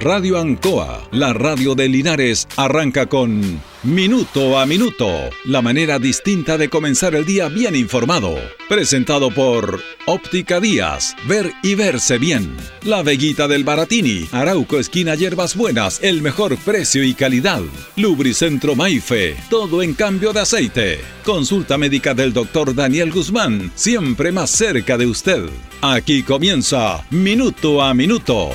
Radio Ancoa, la radio de Linares, arranca con Minuto a Minuto, la manera distinta de comenzar el día bien informado. Presentado por Óptica Díaz, ver y verse bien. La Veguita del Baratini, Arauco Esquina Hierbas Buenas, el mejor precio y calidad. Lubricentro Maife, todo en cambio de aceite. Consulta médica del doctor Daniel Guzmán, siempre más cerca de usted. Aquí comienza Minuto a Minuto.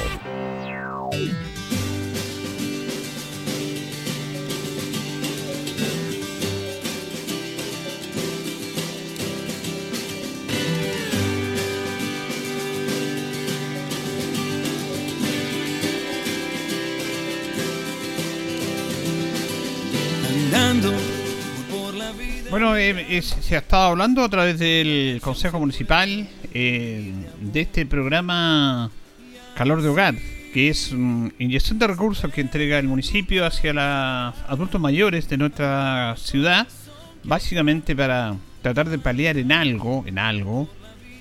Eh, se ha estado hablando a través del Consejo Municipal eh, de este programa Calor de Hogar, que es una inyección de recursos que entrega el municipio hacia los adultos mayores de nuestra ciudad, básicamente para tratar de paliar en algo, en algo,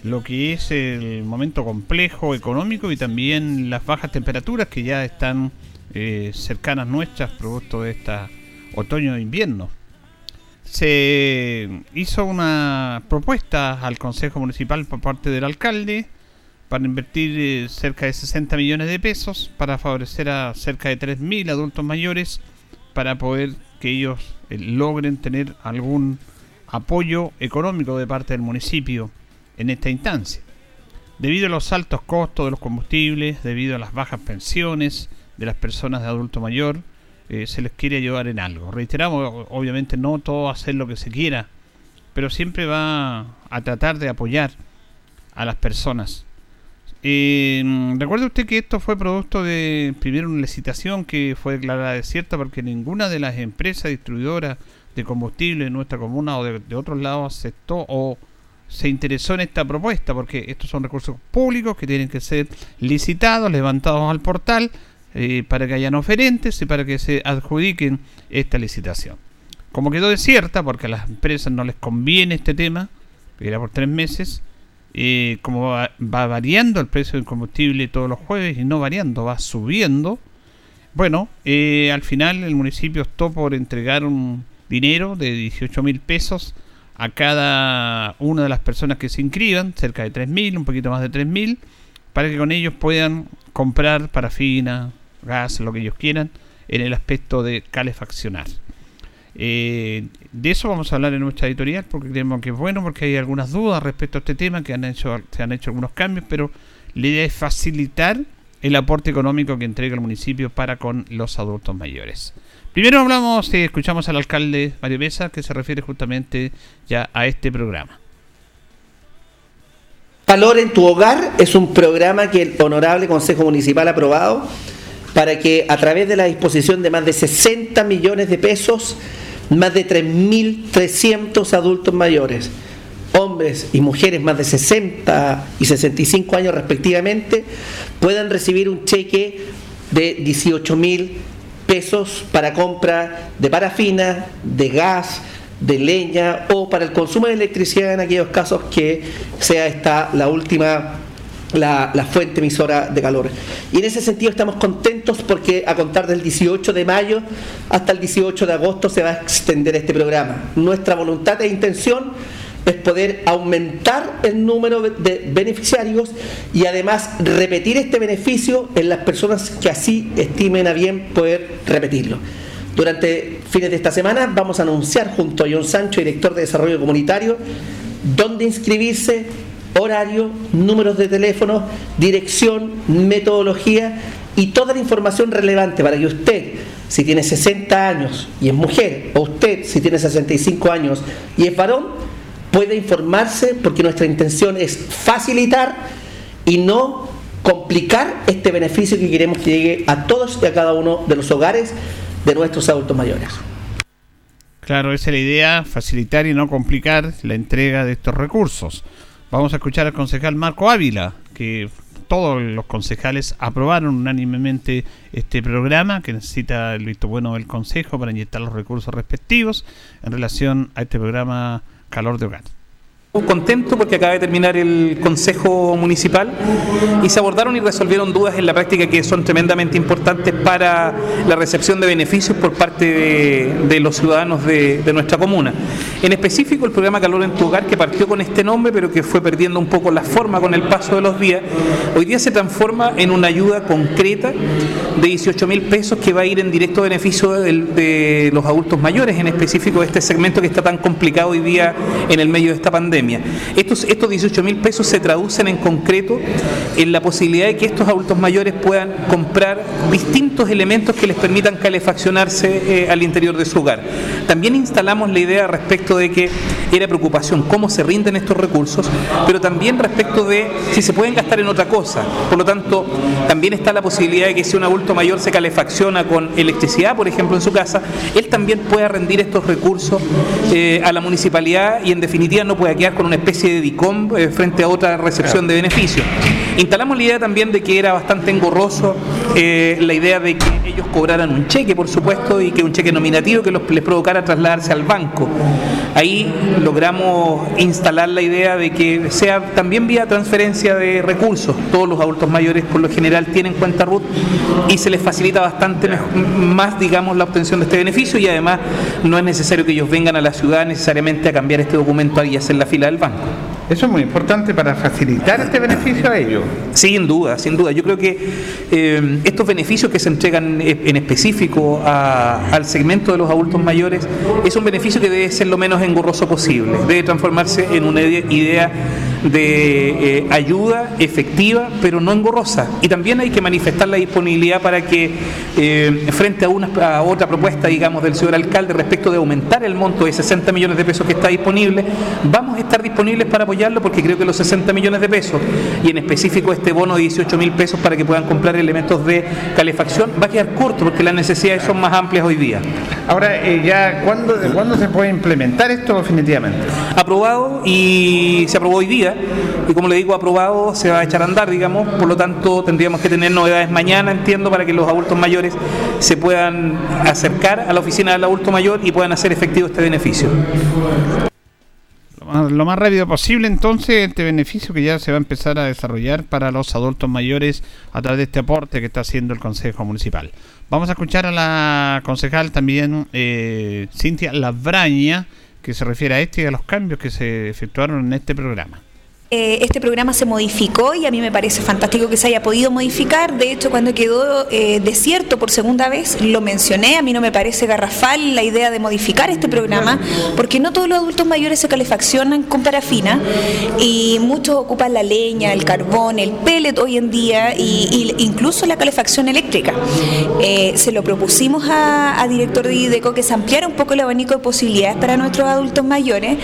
lo que es el momento complejo económico y también las bajas temperaturas que ya están eh, cercanas nuestras producto de esta otoño e invierno se hizo una propuesta al Consejo Municipal por parte del alcalde para invertir eh, cerca de 60 millones de pesos para favorecer a cerca de 3.000 adultos mayores para poder que ellos eh, logren tener algún apoyo económico de parte del municipio en esta instancia. Debido a los altos costos de los combustibles, debido a las bajas pensiones de las personas de adulto mayor, eh, se les quiere ayudar en algo. Reiteramos, obviamente no todo hacer lo que se quiera, pero siempre va a tratar de apoyar a las personas. Eh, recuerde usted que esto fue producto de primero una licitación que fue declarada desierta porque ninguna de las empresas distribuidoras de combustible en nuestra comuna o de, de otros lados aceptó o se interesó en esta propuesta porque estos son recursos públicos que tienen que ser licitados, levantados al portal eh, para que hayan oferentes y para que se adjudiquen esta licitación. Como quedó desierta, porque a las empresas no les conviene este tema, que era por tres meses, eh, como va, variando el precio del combustible todos los jueves y no variando, va subiendo, bueno, eh, al final el municipio optó por entregar un dinero de 18 mil pesos a cada una de las personas que se inscriban, cerca de 3 mil, un poquito más de 3 mil, para que con ellos puedan comprar parafina, gas, lo que ellos quieran, en el aspecto de calefaccionar. Eh, de eso vamos a hablar en nuestra editorial porque creemos que es bueno, porque hay algunas dudas respecto a este tema, que han hecho, se han hecho algunos cambios, pero la idea es facilitar el aporte económico que entrega el municipio para con los adultos mayores. Primero hablamos y escuchamos al alcalde Mario Mesa, que se refiere justamente ya a este programa. Calor en tu hogar es un programa que el Honorable Consejo Municipal ha aprobado para que a través de la disposición de más de 60 millones de pesos, más de 3.300 adultos mayores, hombres y mujeres más de 60 y 65 años respectivamente, puedan recibir un cheque de 18 mil pesos para compra de parafina, de gas, de leña o para el consumo de electricidad en aquellos casos que sea esta la última la, fuente emisora de calor. Y en ese sentido estamos contentos porque a contar del 18 de mayo hasta el 18 de agosto se va a extender este programa. Nuestra voluntad e intención es poder aumentar el número de beneficiarios y además repetir este beneficio en las personas que así estimen a bien poder repetirlo. Durante fines de esta semana vamos a anunciar junto a John Sancho, director de Desarrollo Comunitario, dónde inscribirse, horario, números de teléfono, dirección, metodología y toda la información relevante para que usted, si tiene 60 años y es mujer, o usted, si tiene 65 años y es varón, pueda informarse porque nuestra intención es facilitar y no complicar este beneficio que queremos que llegue a todos y a cada uno de los hogares de nuestros adultos mayores. Claro, esa es la idea, facilitar y no complicar la entrega de estos recursos. Vamos a escuchar al concejal Marco Ávila, que todos los concejales aprobaron unánimemente este programa que necesita el visto bueno del Consejo para inyectar los recursos respectivos en relación a este programa Calor de Hogar. Contento porque acaba de terminar el Consejo Municipal y se abordaron y resolvieron dudas en la práctica que son tremendamente importantes para la recepción de beneficios por parte de, los ciudadanos de, nuestra comuna. En específico el programa Calor en tu Hogar que partió con este nombre pero que fue perdiendo un poco la forma con el paso de los días, hoy día se transforma en una ayuda concreta de 18 mil pesos que va a ir en directo beneficio de, de los adultos mayores, en específico de este segmento que está tan complicado hoy día en el medio de esta pandemia. Estos, estos 18 mil pesos se traducen en concreto en la posibilidad de que estos adultos mayores puedan comprar distintos elementos que les permitan calefaccionarse eh, al interior de su hogar. También instalamos la idea respecto de que era preocupación cómo se rinden estos recursos, pero también respecto de si se pueden gastar en otra cosa. Por lo tanto, también está la posibilidad de que si un adulto mayor se calefacciona con electricidad, por ejemplo, en su casa, él también pueda rendir estos recursos eh, a la municipalidad y en definitiva no pueda quedar con una especie de DICOM eh, frente a otra recepción de beneficios. Instalamos la idea también de que era bastante engorroso eh, la idea de que ellos cobraran un cheque, por supuesto, y que un cheque nominativo que les provocara trasladarse al banco. Ahí logramos instalar la idea de que sea también vía transferencia de recursos. Todos los adultos mayores por lo general tienen cuenta RUT y se les facilita bastante más, digamos, la obtención de este beneficio y además no es necesario que ellos vengan a la ciudad necesariamente a cambiar este documento y hacer la fila del banco. Eso es muy importante para facilitar este beneficio a ellos. Sin duda, sin duda. Yo creo que eh, estos beneficios que se entregan en específico al segmento de los adultos mayores es un beneficio que debe ser lo menos engorroso posible. Debe transformarse en una idea de eh, ayuda efectiva, pero no engorrosa. Y también hay que manifestar la disponibilidad para que, eh, frente a, una, a otra propuesta, digamos, del señor alcalde respecto de aumentar el monto de 60 millones de pesos que está disponible, vamos a estar disponibles para apoyarlo porque creo que los 60 millones de pesos y en específico este bono de 18 mil pesos para que puedan comprar elementos de calefacción va a quedar corto porque las necesidades son más amplias hoy día. Ahora, eh, ya ¿cuándo, ¿cuándo se puede implementar esto definitivamente? Aprobado y se aprobó hoy día y como le digo, aprobado, se va a echar a andar, digamos, por lo tanto tendríamos que tener novedades mañana, entiendo, para que los adultos mayores se puedan acercar a la oficina del adulto mayor y puedan hacer efectivo este beneficio. Lo más rápido posible entonces este beneficio que ya se va a empezar a desarrollar para los adultos mayores a través de este aporte que está haciendo el Consejo Municipal. Vamos a escuchar a la concejal también eh, Cintia Labraña que se refiere a este y a los cambios que se efectuaron en este programa. Eh, este programa se modificó y a mí me parece fantástico que se haya podido modificar. De hecho, cuando quedó eh, desierto por segunda vez, lo mencioné, a mí no me parece garrafal la idea de modificar este programa, porque no todos los adultos mayores se calefaccionan con parafina y muchos ocupan la leña, el carbón, el pellet hoy en día e incluso la calefacción eléctrica. Eh, se lo propusimos a, director de IDECO que se ampliara un poco el abanico de posibilidades para nuestros adultos mayores,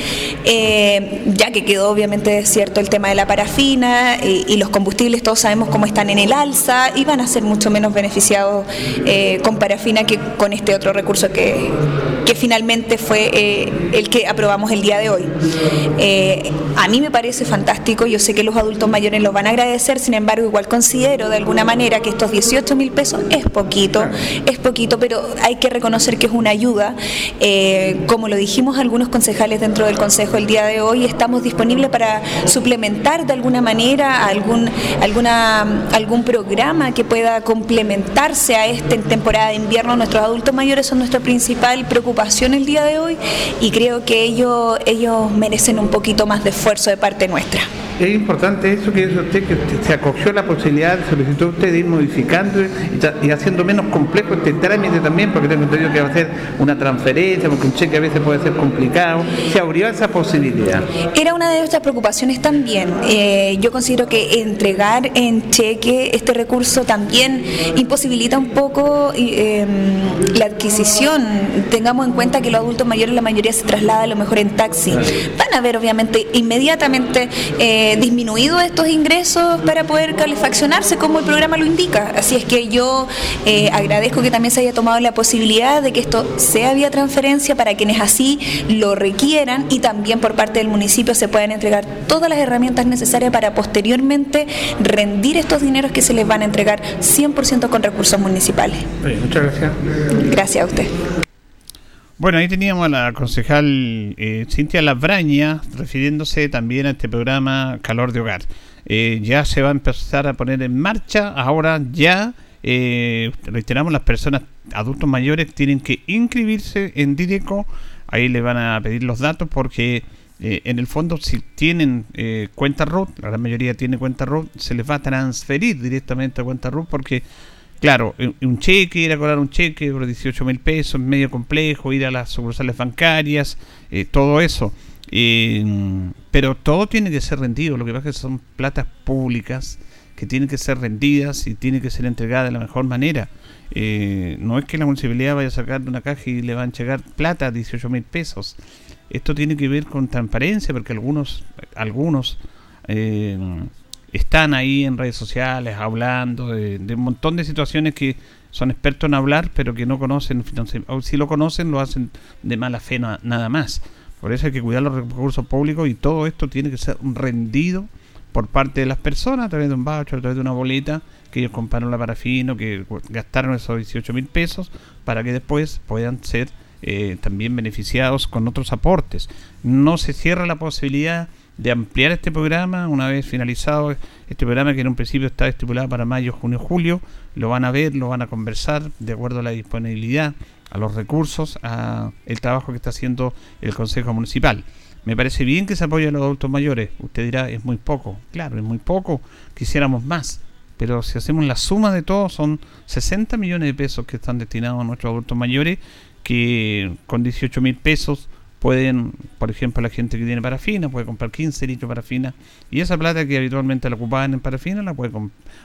ya que quedó obviamente desierto el tema de la parafina eh, y los combustibles, todos sabemos cómo están en el alza y van a ser mucho menos beneficiados eh, con parafina que con este otro recurso que, que finalmente fue eh, el que aprobamos el día de hoy. a mí me parece fantástico, yo sé que los adultos mayores lo van a agradecer, sin embargo igual considero de alguna manera que estos 18 mil pesos es poquito, es poquito, pero hay que reconocer que es una ayuda. como lo dijimos algunos concejales dentro del Consejo el día de hoy, estamos disponibles para suplir implementar de alguna manera algún, alguna, algún programa que pueda complementarse a esta temporada de invierno. Nuestros adultos mayores son nuestra principal preocupación el día de hoy y creo que ellos, ellos merecen un poquito más de esfuerzo de parte nuestra es importante eso que dice usted, que se acogió la posibilidad, solicitó usted de ir modificando y, haciendo menos complejo este trámite también, porque tengo entendido que va a ser una transferencia, porque un cheque a veces puede ser complicado. Se abrió esa posibilidad. Era una de nuestras preocupaciones también. Eh, yo considero que entregar en cheque este recurso también imposibilita un poco em, la adquisición. Tengamos en cuenta que los adultos mayores, la mayoría se traslada a lo mejor en taxi. Van a ver, obviamente, inmediatamente. Eh, disminuido estos ingresos para poder calefaccionarse como el programa lo indica. Así es que yo eh, agradezco que también se haya tomado la posibilidad de que esto sea vía transferencia para quienes así lo requieran y también por parte del municipio se puedan entregar todas las herramientas necesarias para posteriormente rendir estos dineros que se les van a entregar 100% con recursos municipales. muchas gracias. Gracias a usted. Bueno, ahí teníamos a la concejal eh, Cintia Labraña refiriéndose también a este programa Calor de Hogar. Eh, ya se va a empezar a poner en marcha, ahora ya, eh, reiteramos, las personas adultos mayores tienen que inscribirse en Dideco, ahí le van a pedir los datos porque eh, en el fondo si tienen cuenta RUT, la gran mayoría tiene cuenta RUT, se les va a transferir directamente a cuenta RUT porque Claro, un cheque, ir a cobrar un cheque por 18 mil pesos, medio complejo, ir a las sucursales bancarias, eh, todo eso. pero todo tiene que ser rendido, lo que pasa es que son platas públicas que tienen que ser rendidas y tienen que ser entregadas de la mejor manera. Eh, no es que la municipalidad vaya a sacar de una caja y le van a llegar plata, 18 mil pesos. Esto tiene que ver con transparencia, porque algunos, algunos eh, están ahí en redes sociales hablando de, un montón de situaciones que son expertos en hablar, pero que no conocen, o si lo conocen, lo hacen de mala fe nada más. Por eso hay que cuidar los recursos públicos y todo esto tiene que ser rendido por parte de las personas a través de un voucher, a través de una boleta que ellos compraron la parafina, que gastaron esos 18 mil pesos para que después puedan ser eh, también beneficiados con otros aportes. No se cierra la posibilidad de ampliar este programa una vez finalizado este programa que en un principio está estipulado para mayo, junio, julio. Lo van a ver, lo van a conversar de acuerdo a la disponibilidad, a los recursos, a el trabajo que está haciendo el Consejo Municipal. Me parece bien que se apoye a los adultos mayores. Usted dirá, es muy poco. Claro, es muy poco. Quisiéramos más. Pero si hacemos la suma de todo, son 60 millones de pesos que están destinados a nuestros adultos mayores, que con 18 mil pesos pueden, por ejemplo, la gente que tiene parafina puede comprar 15 litros de parafina y esa plata que habitualmente la ocupaban en parafina la puede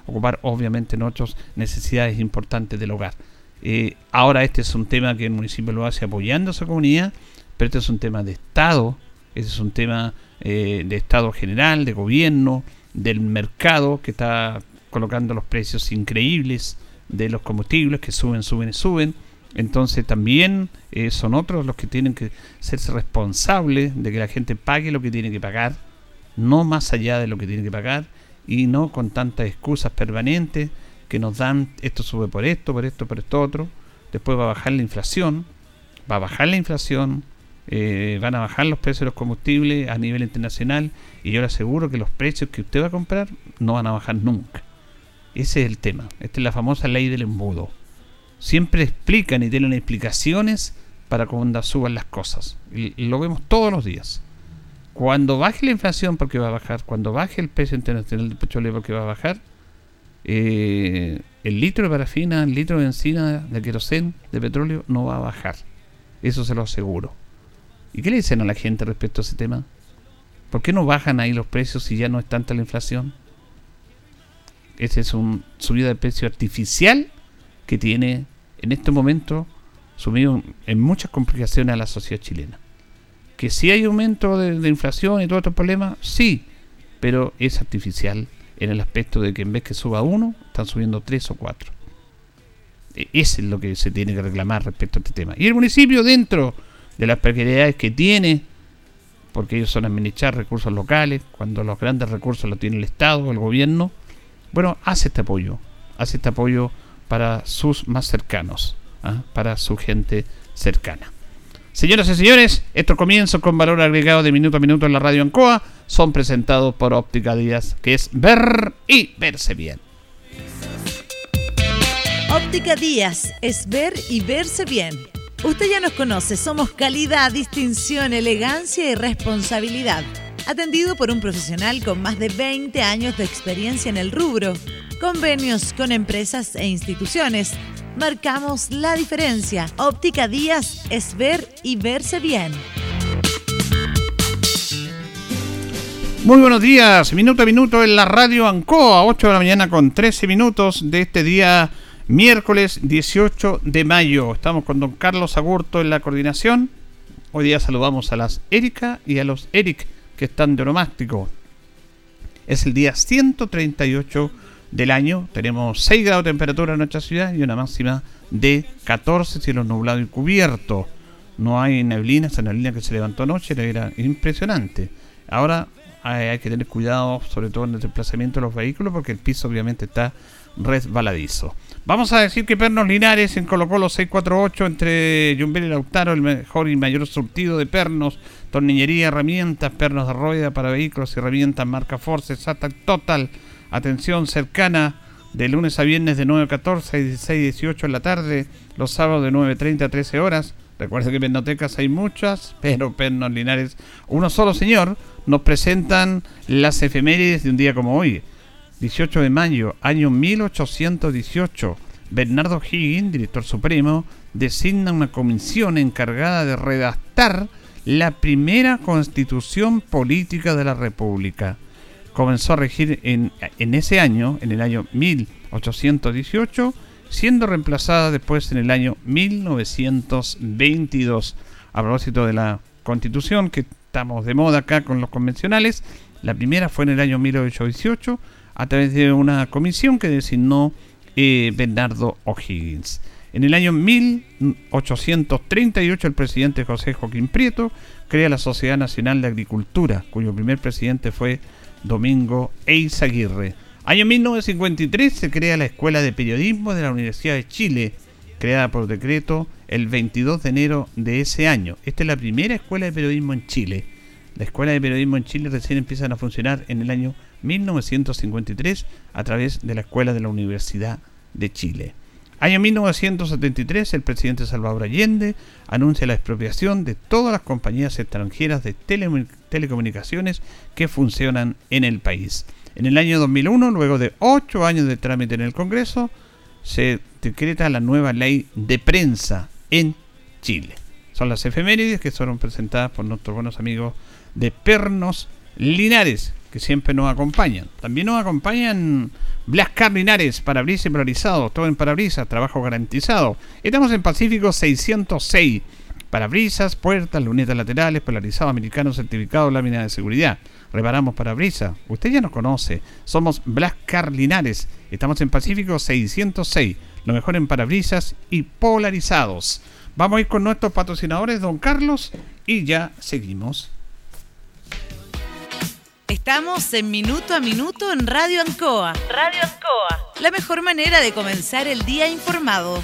ocupar obviamente en otras necesidades importantes del hogar. Eh, ahora este es un tema que el municipio lo hace apoyando a su comunidad, pero este es un tema de Estado, este es un tema eh, de Estado general, de gobierno, del mercado que está colocando los precios increíbles de los combustibles que suben, suben y suben entonces también eh, son otros los que tienen que ser responsables de que la gente pague lo que tiene que pagar, no más allá de lo que tiene que pagar y no con tantas excusas permanentes que nos dan esto sube por esto, por esto, por esto otro. Después va a bajar la inflación, va a bajar la inflación, eh, van a bajar los precios de los combustibles a nivel internacional y yo le aseguro que los precios que usted va a comprar no van a bajar nunca. Ese es el tema. Esta es la famosa ley del embudo siempre explican y tienen explicaciones para cuando suban las cosas. Y, lo vemos todos los días. Cuando baje la inflación, porque va a bajar, cuando baje el precio internacional del petróleo, porque va a bajar, eh, el litro de parafina, el litro de benzina, de querosén, de petróleo, no va a bajar. Eso se lo aseguro. ¿Y qué le dicen a la gente respecto a ese tema? ¿Por qué no bajan ahí los precios si ya no es tanta la inflación? Esa es una subida de precio artificial que tiene en este momento sumido en muchas complicaciones a la sociedad chilena. Que si hay aumento de, inflación y todos estos problemas, sí, pero es artificial en el aspecto de que en vez que suba uno, están subiendo tres o cuatro. E, Eso es lo que se tiene que reclamar respecto a este tema. Y el municipio, dentro de las precariedades que tiene, porque ellos son administrar recursos locales, cuando los grandes recursos los tiene el Estado, el gobierno, bueno, hace este apoyo, hace este apoyo para sus más cercanos, ¿ah? para su gente cercana. Señoras y señores, estos comienzos con valor agregado de minuto a minuto en la radio Ancoa son presentados por Óptica Díaz, que es ver y verse bien. Óptica Díaz es ver y verse bien. Usted ya nos conoce, somos calidad, distinción, elegancia y responsabilidad. Atendido por un profesional con más de 20 años de experiencia en el rubro convenios con empresas e instituciones. Marcamos la diferencia. Óptica Díaz es ver y verse bien. Muy buenos días, minuto a minuto en la radio Ancoa, 8 de la mañana con 13 minutos de este día miércoles 18 de mayo. Estamos con don Carlos Agurto en la coordinación. Hoy día saludamos a las Erika y a los Eric que están de oromástico. Es el día 138 del año. Tenemos 6 grados de temperatura en nuestra ciudad y una máxima de 14, cielo nublado y cubierto. No hay neblina, esa neblina que se levantó anoche era impresionante. Ahora eh, hay que tener cuidado, sobre todo en el desplazamiento de los vehículos, porque el piso obviamente está resbaladizo. Vamos a decir que Pernos Linares en Colo Colo 648 entre Jumbel y Lautaro, el mejor y mayor surtido de pernos, tornillería, herramientas, pernos de rueda para vehículos y herramientas marca Force, SATA Total, atención cercana de lunes a viernes de 9 a 14 y 16 a 18 en la tarde, los sábados de 9.30 a 13 horas. Recuerde que pernotecas hay muchas, pero Pernos Linares, uno solo señor, nos presentan las efemérides de un día como hoy. 18 de mayo, año 1818, Bernardo Higgins, director supremo, designa una comisión encargada de redactar la primera constitución política de la República. Comenzó a regir en, en ese año, en el año 1818, siendo reemplazada después en el año 1922. A propósito de la constitución, que estamos de moda acá con los convencionales, la primera fue en el año 1818 a través de una comisión que designó eh, Bernardo O'Higgins. En el año 1838 el presidente José Joaquín Prieto crea la Sociedad Nacional de Agricultura, cuyo primer presidente fue Domingo Eizaguirre. Año 1953 se crea la Escuela de Periodismo de la Universidad de Chile, creada por decreto el 22 de enero de ese año. Esta es la primera escuela de periodismo en Chile. La Escuela de Periodismo en Chile recién empiezan a funcionar en el año 1953 a través de la Escuela de la Universidad de Chile. Año 1973, el presidente Salvador Allende anuncia la expropiación de todas las compañías extranjeras de telecomunicaciones que funcionan en el país. En el año 2001, luego de ocho años de trámite en el Congreso, se decreta la nueva ley de prensa en Chile. Son las efemérides que fueron presentadas por nuestros buenos amigos de Pernos Linares, que siempre nos acompañan. También nos acompañan Blascar Linares, parabrisas y polarizado, todo en parabrisas, trabajo garantizado. Estamos en Pacífico 606. Parabrisas, puertas, lunetas laterales, polarizado americano certificado, lámina de seguridad. Reparamos parabrisas. Usted ya nos conoce. Somos Blascar Linares. Estamos en Pacífico 606. Lo mejor en parabrisas y polarizados. Vamos a ir con nuestros patrocinadores, don Carlos, y ya seguimos. Estamos en Minuto a Minuto en Radio Ancoa. Radio Ancoa. La mejor manera de comenzar el día informado.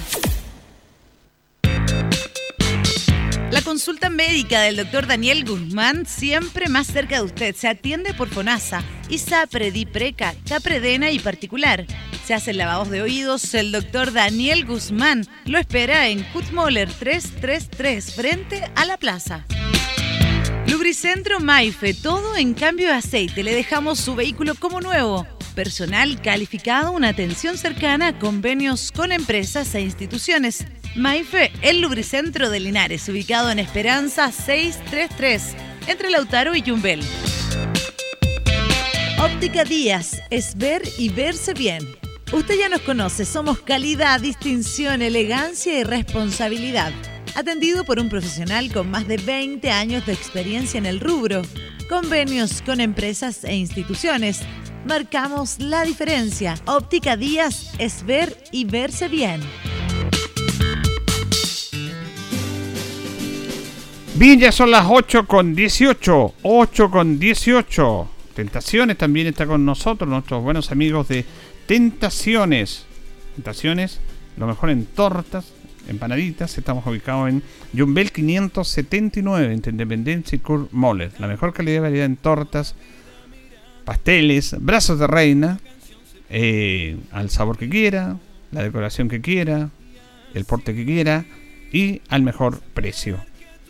La consulta médica del doctor Daniel Guzmán siempre más cerca de usted. Se atiende por FONASA, ISAPRE, DIPRECA, CAPREDENA y particular. Se hacen lavados de oídos. El doctor Daniel Guzmán lo espera en Kutmoller 333 frente a la plaza. Lubricentro Maife, todo en cambio de aceite. Le dejamos su vehículo como nuevo. Personal calificado, una atención cercana, convenios con empresas e instituciones. Maife, el lubricentro de Linares, ubicado en Esperanza 633, entre Lautaro y Yumbel. Óptica Díaz, es ver y verse bien. Usted ya nos conoce, somos calidad, distinción, elegancia y responsabilidad atendido por un profesional con más de 20 años de experiencia en el rubro, convenios con empresas e instituciones. Marcamos la diferencia. Óptica Díaz es ver y verse bien. Bien, ya son las 8 con 18. 8 con 18. Tentaciones también está con nosotros, nuestros buenos amigos de Tentaciones. Tentaciones, lo mejor en tortas, empanaditas. Estamos ubicados en Jumbel 579, entre Independencia y Kurt Moller. La mejor calidad de variedad en tortas, pasteles, brazos de reina, eh, al sabor que quiera, la decoración que quiera, el porte que quiera y al mejor precio.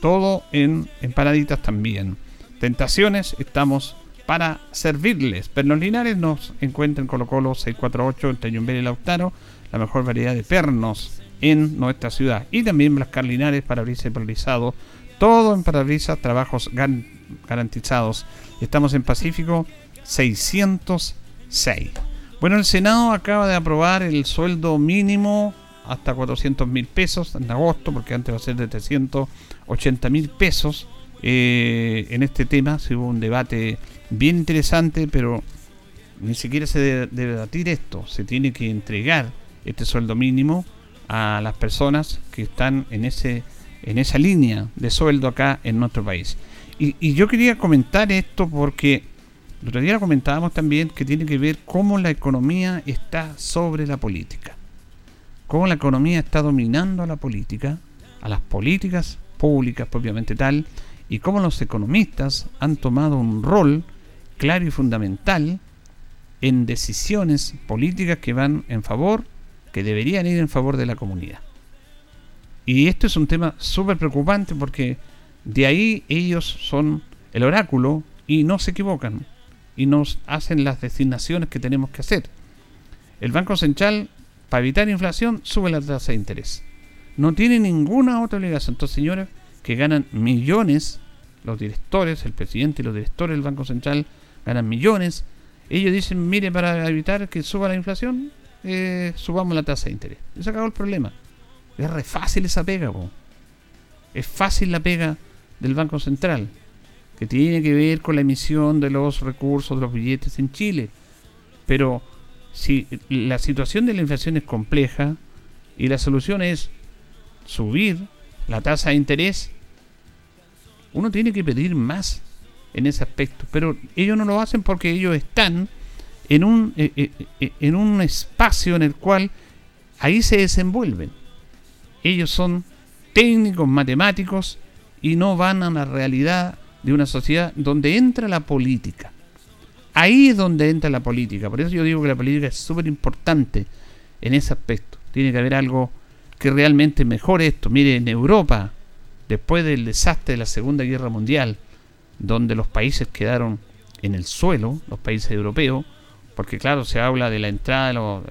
Todo en empanaditas también. Tentaciones, estamos para servirles. Pernos Linares nos encuentra en Colo Colo 648 entre Jumbel y Lautaro, la mejor variedad de pernos en nuestra ciudad. Y también Blascar Linares, parabrisas paralizado. Todo en parabrisas, trabajos garantizados. Estamos en Pacífico 606. Bueno, el Senado acaba de aprobar el sueldo mínimo hasta 400 mil pesos en agosto, porque antes va a ser de 380 mil pesos. Eh, en este tema se hubo un debate bien interesante, pero ni siquiera se debe debatir esto. Se tiene que entregar este sueldo mínimo a las personas que están en ese en esa línea de sueldo acá en nuestro país. Y, yo quería comentar esto porque El otro comentábamos también que tiene que ver cómo la economía está sobre la política. Cómo la economía está dominando a la política, a las políticas públicas propiamente tal, y cómo los economistas han tomado un rol claro y fundamental en decisiones políticas que van en favor, que deberían ir en favor de la comunidad. Y esto es un tema súper preocupante porque de ahí ellos son el oráculo y no se equivocan y nos hacen las designaciones que tenemos que hacer. El Banco Central, para evitar inflación, sube la tasa de interés. No tiene ninguna otra obligación. Entonces, señores, que ganan millones, los directores, el presidente y los directores del Banco Central ganan millones. Ellos dicen, mire, para evitar que suba la inflación, eh, subamos la tasa de interés. Se acabó el problema. Es re fácil esa pega, Es fácil la pega del Banco Central, que tiene que ver con la emisión de los recursos de los billetes en Chile. Pero si la situación de la inflación es compleja y la solución es subir la tasa de interés, uno tiene que pedir más en ese aspecto. Pero ellos no lo hacen porque ellos están en un, eh, eh, eh, en un espacio en el cual ahí se desenvuelven. Ellos son técnicos, matemáticos y no van a la realidad de una sociedad donde entra la política. Ahí es donde entra la política. Por eso yo digo que la política es súper importante en ese aspecto. Tiene que haber algo que realmente mejore esto. Mire, en Europa, después del desastre de la Segunda Guerra Mundial, donde los países quedaron en el suelo, los países europeos, porque claro, se habla de la entrada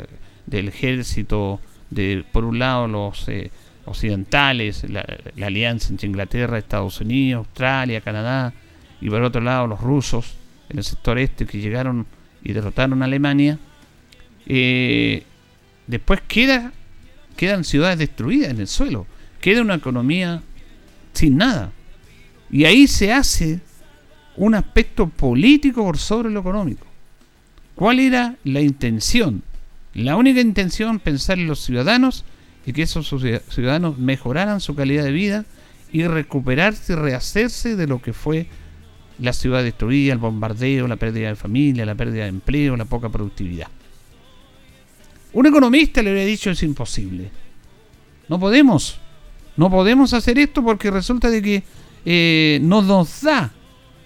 del ejército, de por un lado los eh, occidentales, la, alianza entre Inglaterra, Estados Unidos, Australia, Canadá, y por otro lado los rusos en el sector este que llegaron y derrotaron a Alemania. Eh, después queda quedan ciudades destruidas en el suelo, queda una economía sin nada. Y ahí se hace un aspecto político por sobre lo económico. ¿Cuál era la intención? La única intención, pensar en los ciudadanos y que esos ciudadanos mejoraran su calidad de vida y recuperarse y rehacerse de lo que fue la ciudad destruida, el bombardeo, la pérdida de familia, la pérdida de empleo, la poca productividad. Un economista le habría dicho es imposible. No podemos. No podemos hacer esto porque resulta de que eh, no nos da.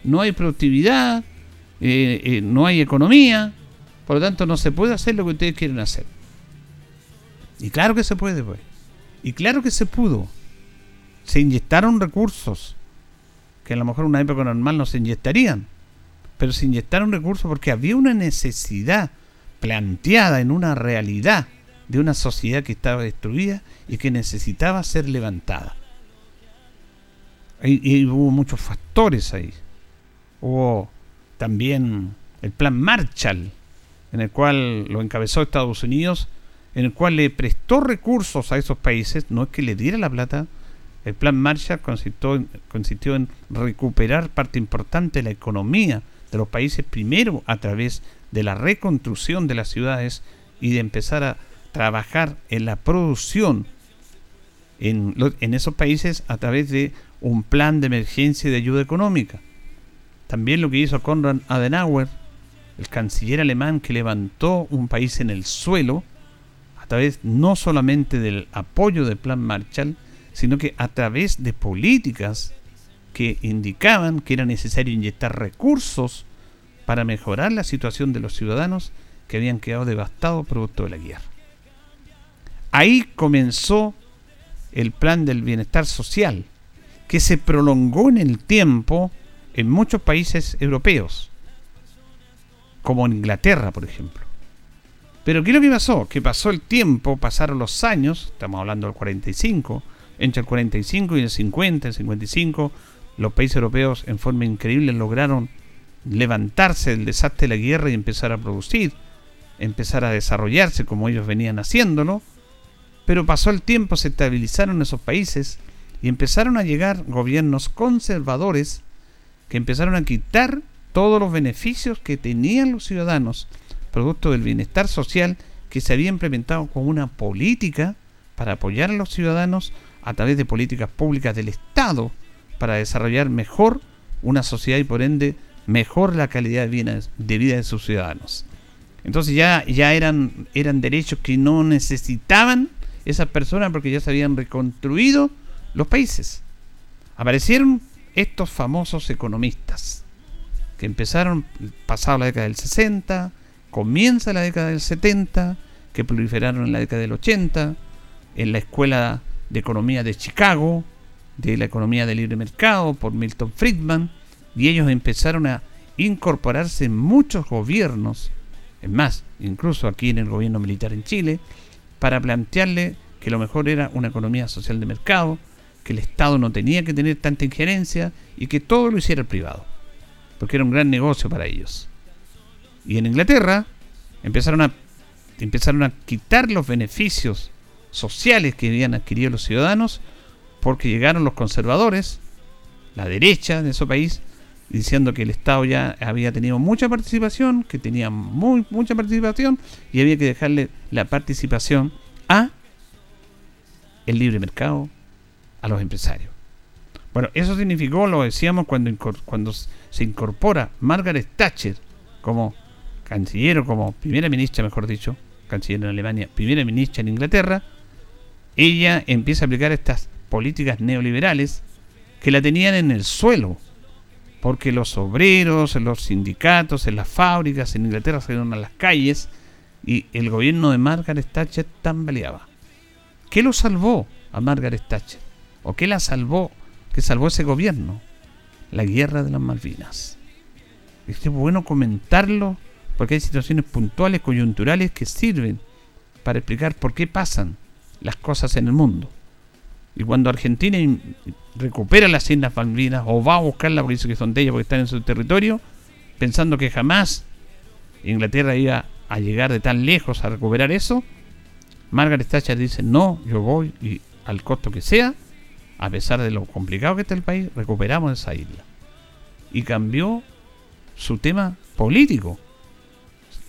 No hay productividad, eh, eh, no hay economía. Por lo tanto, no se puede hacer lo que ustedes quieren hacer. Y claro que se puede, pues. Y claro que se pudo. Se inyectaron recursos que a lo mejor en una época normal no se inyectarían. Pero se inyectaron recursos porque había una necesidad planteada en una realidad de una sociedad que estaba destruida y que necesitaba ser levantada. Y, hubo muchos factores ahí. Hubo también el plan Marshall, en el cual lo encabezó Estados Unidos, en el cual le prestó recursos a esos países, no es que le diera la plata, el plan Marshall consistió, en recuperar parte importante de la economía de los países, primero a través de la reconstrucción de las ciudades y de empezar a trabajar en la producción en, en esos países a través de un plan de emergencia y de ayuda económica. También lo que hizo Konrad Adenauer, el canciller alemán que levantó un país en el suelo, a través no solamente del apoyo del plan Marshall, sino que a través de políticas que indicaban que era necesario inyectar recursos para mejorar la situación de los ciudadanos que habían quedado devastados producto de la guerra. Ahí comenzó el plan del bienestar social, que se prolongó en el tiempo en muchos países europeos, como en Inglaterra, por ejemplo. Pero ¿qué es lo que pasó? Que pasó el tiempo, pasaron los años, estamos hablando del 45, entre el 45 y el 50, el 55, los países europeos en forma increíble lograron levantarse del desastre de la guerra y empezar a producir, empezar a desarrollarse como ellos venían haciéndolo, pero pasó el tiempo, se estabilizaron esos países y empezaron a llegar gobiernos conservadores que empezaron a quitar todos los beneficios que tenían los ciudadanos, producto del bienestar social que se había implementado con una política para apoyar a los ciudadanos a través de políticas públicas del Estado para desarrollar mejor una sociedad y por ende mejor la calidad de vida de sus ciudadanos. Entonces ya, ya eran, eran derechos que no necesitaban esas personas porque ya se habían reconstruido los países. Aparecieron estos famosos economistas que empezaron pasado la década del 60, comienza la década del 70, que proliferaron en la década del 80, en la Escuela de Economía de Chicago, de la Economía de Libre Mercado por Milton Friedman, y ellos empezaron a incorporarse en muchos gobiernos, es más, incluso aquí en el gobierno militar en Chile, para plantearle que lo mejor era una economía social de mercado, que el Estado no tenía que tener tanta injerencia y que todo lo hiciera el privado, porque era un gran negocio para ellos. Y en Inglaterra empezaron a, empezaron a quitar los beneficios sociales que habían adquirido los ciudadanos porque llegaron los conservadores, la derecha de ese país, diciendo que el Estado ya había tenido mucha participación, que tenía muy, mucha participación y había que dejarle la participación a el libre mercado, a los empresarios. Bueno, eso significó, lo decíamos, cuando, cuando se incorpora Margaret Thatcher como canciller o como primera ministra, mejor dicho, canciller en Alemania, primera ministra en Inglaterra, ella empieza a aplicar estas políticas neoliberales que la tenían en el suelo, porque los obreros, los sindicatos, en las fábricas en Inglaterra salieron a las calles y el gobierno de Margaret Thatcher tambaleaba. ¿Qué lo salvó a Margaret Thatcher? ¿O qué la salvó? ¿Qué salvó ese gobierno? La guerra de las Malvinas. Es bueno comentarlo porque hay situaciones puntuales, coyunturales que sirven para explicar por qué pasan las cosas en el mundo. Y cuando Argentina recupera las Islas Malvinas o va a buscarlas porque dice que son de ellas porque están en su territorio, pensando que jamás Inglaterra iba a llegar de tan lejos a recuperar eso, Margaret Thatcher dice, no, yo voy y al costo que sea, a pesar de lo complicado que está el país, recuperamos esa isla. Y cambió su tema político.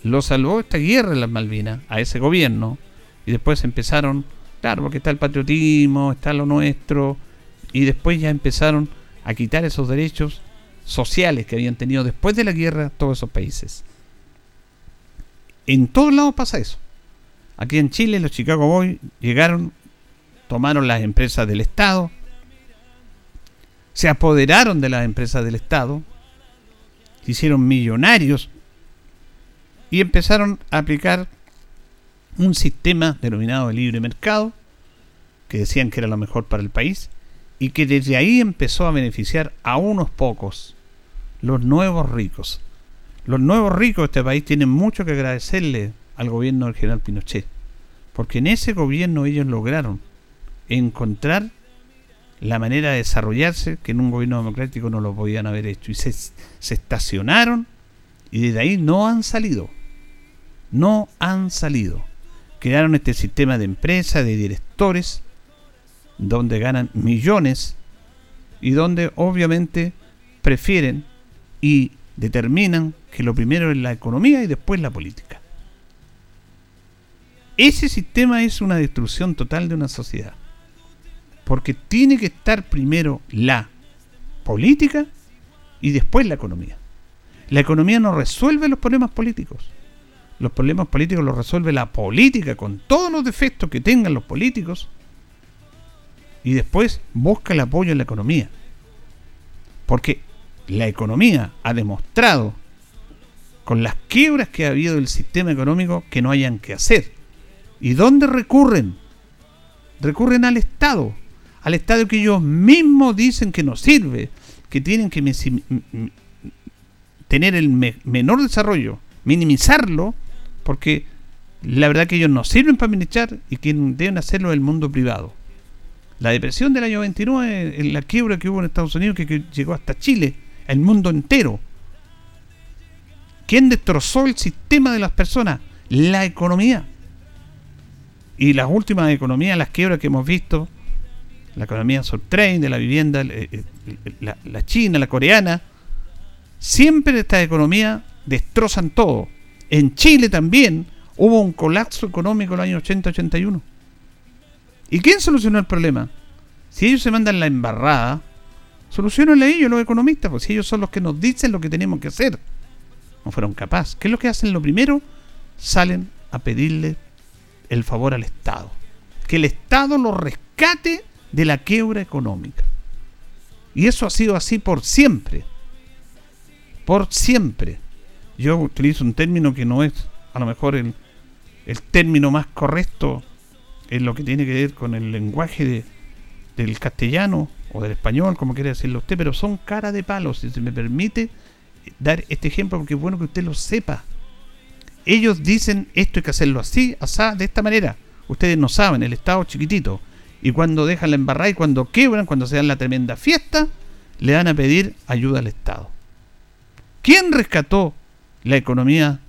Lo salvó esta guerra en las Malvinas a ese gobierno y después empezaron Claro, porque está el patriotismo, está lo nuestro, y después ya empezaron a quitar esos derechos sociales que habían tenido después de la guerra todos esos países. En todos lados pasa eso. Aquí en Chile los Chicago Boys llegaron, tomaron las empresas del Estado, se apoderaron de las empresas del Estado, se hicieron millonarios y empezaron a aplicar un sistema denominado de libre mercado, que decían que era lo mejor para el país, y que desde ahí empezó a beneficiar a unos pocos, los nuevos ricos. Los nuevos ricos de este país tienen mucho que agradecerle al gobierno del general Pinochet, porque en ese gobierno ellos lograron encontrar la manera de desarrollarse que en un gobierno democrático no lo podían haber hecho. Y se, se estacionaron y desde ahí no han salido. No han salido crearon este sistema de empresas, de directores, donde ganan millones y donde obviamente prefieren y determinan que lo primero es la economía y después la política. Ese sistema es una destrucción total de una sociedad. Porque tiene que estar primero la política y después la economía. La economía no resuelve los problemas políticos los problemas políticos los resuelve la política con todos los defectos que tengan los políticos y después busca el apoyo en la economía. Porque la economía ha demostrado con las quiebras que ha habido del sistema económico que no hayan que hacer. ¿Y dónde recurren? Recurren al Estado, al Estado que ellos mismos dicen que no sirve, que tienen que tener el menor desarrollo, minimizarlo porque la verdad que ellos no sirven para administrar y que deben hacerlo en el mundo privado. La depresión del año 29, la quiebra que hubo en Estados Unidos, que, llegó hasta Chile, el mundo entero. ¿Quién destrozó el sistema de las personas? La economía. Y las últimas economías, las quiebras que hemos visto, la economía subtrain de la vivienda, eh, eh, la, china, la coreana, siempre estas economías destrozan todo. En Chile también hubo un colapso económico en los años 80-81. ¿Y quién solucionó el problema? Si ellos se mandan la embarrada, Solucionenle ellos, los economistas, pues ellos son los que nos dicen lo que tenemos que hacer. No fueron capaces. ¿Qué es lo que hacen? Lo primero, salen a pedirle el favor al Estado. Que el Estado lo rescate de la quiebra económica. Y eso ha sido así por siempre. Por siempre. Yo utilizo un término que no es a lo mejor el, el término más correcto en lo que tiene que ver con el lenguaje del castellano o del español, como quiere decirlo usted, pero son cara de palos, si se me permite dar este ejemplo, porque es bueno que usted lo sepa. Ellos dicen esto hay que hacerlo así, así, de esta manera. Ustedes no saben, el Estado chiquitito. Y cuando dejan la embarrada y cuando quebran, cuando se dan la tremenda fiesta, le van a pedir ayuda al Estado. ¿Quién rescató la economía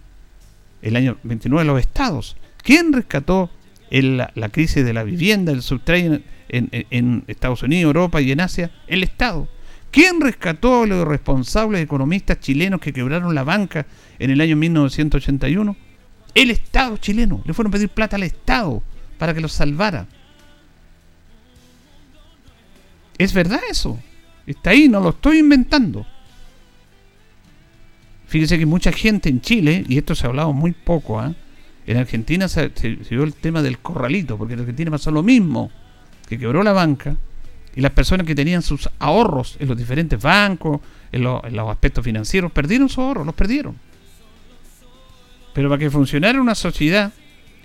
el año 29 de los estados? ¿Quién rescató la, crisis de la vivienda, el subtrade en, en, Estados Unidos, Europa y en Asia? El Estado. ¿Quién rescató a los responsables economistas chilenos que quebraron la banca en el año 1981? El Estado chileno. Le fueron a pedir plata al Estado para que los salvara. Es verdad eso. Está ahí, no lo estoy inventando. Fíjese que mucha gente en Chile, y esto se ha hablado muy poco, ¿ah? en Argentina se, vio el tema del corralito, porque en Argentina pasó lo mismo, que quebró la banca, y las personas que tenían sus ahorros en los diferentes bancos, en, en los aspectos financieros, perdieron sus ahorros, los perdieron. Pero para que funcionara una sociedad,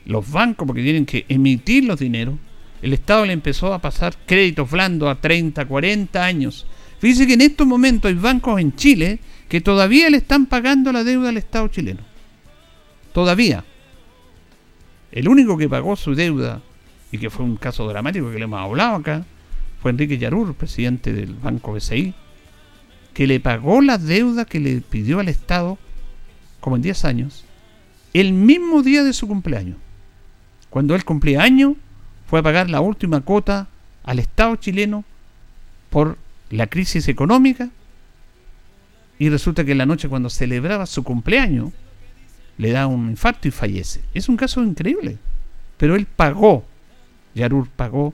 los bancos, porque tienen que emitir los dineros, el Estado le empezó a pasar créditos blandos a 30, 40 años. Fíjese que en estos momentos hay bancos en Chile que todavía le están pagando la deuda al Estado chileno. Todavía. El único que pagó su deuda, y que fue un caso dramático que le hemos hablado acá, fue Enrique Yarur, presidente del Banco BCI, que le pagó la deuda que le pidió al Estado, como en 10 años, el mismo día de su cumpleaños. Cuando él cumplía año, fue a pagar la última cuota al Estado chileno por la crisis económica y resulta que en la noche cuando celebraba su cumpleaños le da un infarto y fallece. Es un caso increíble, pero él pagó, Yarur pagó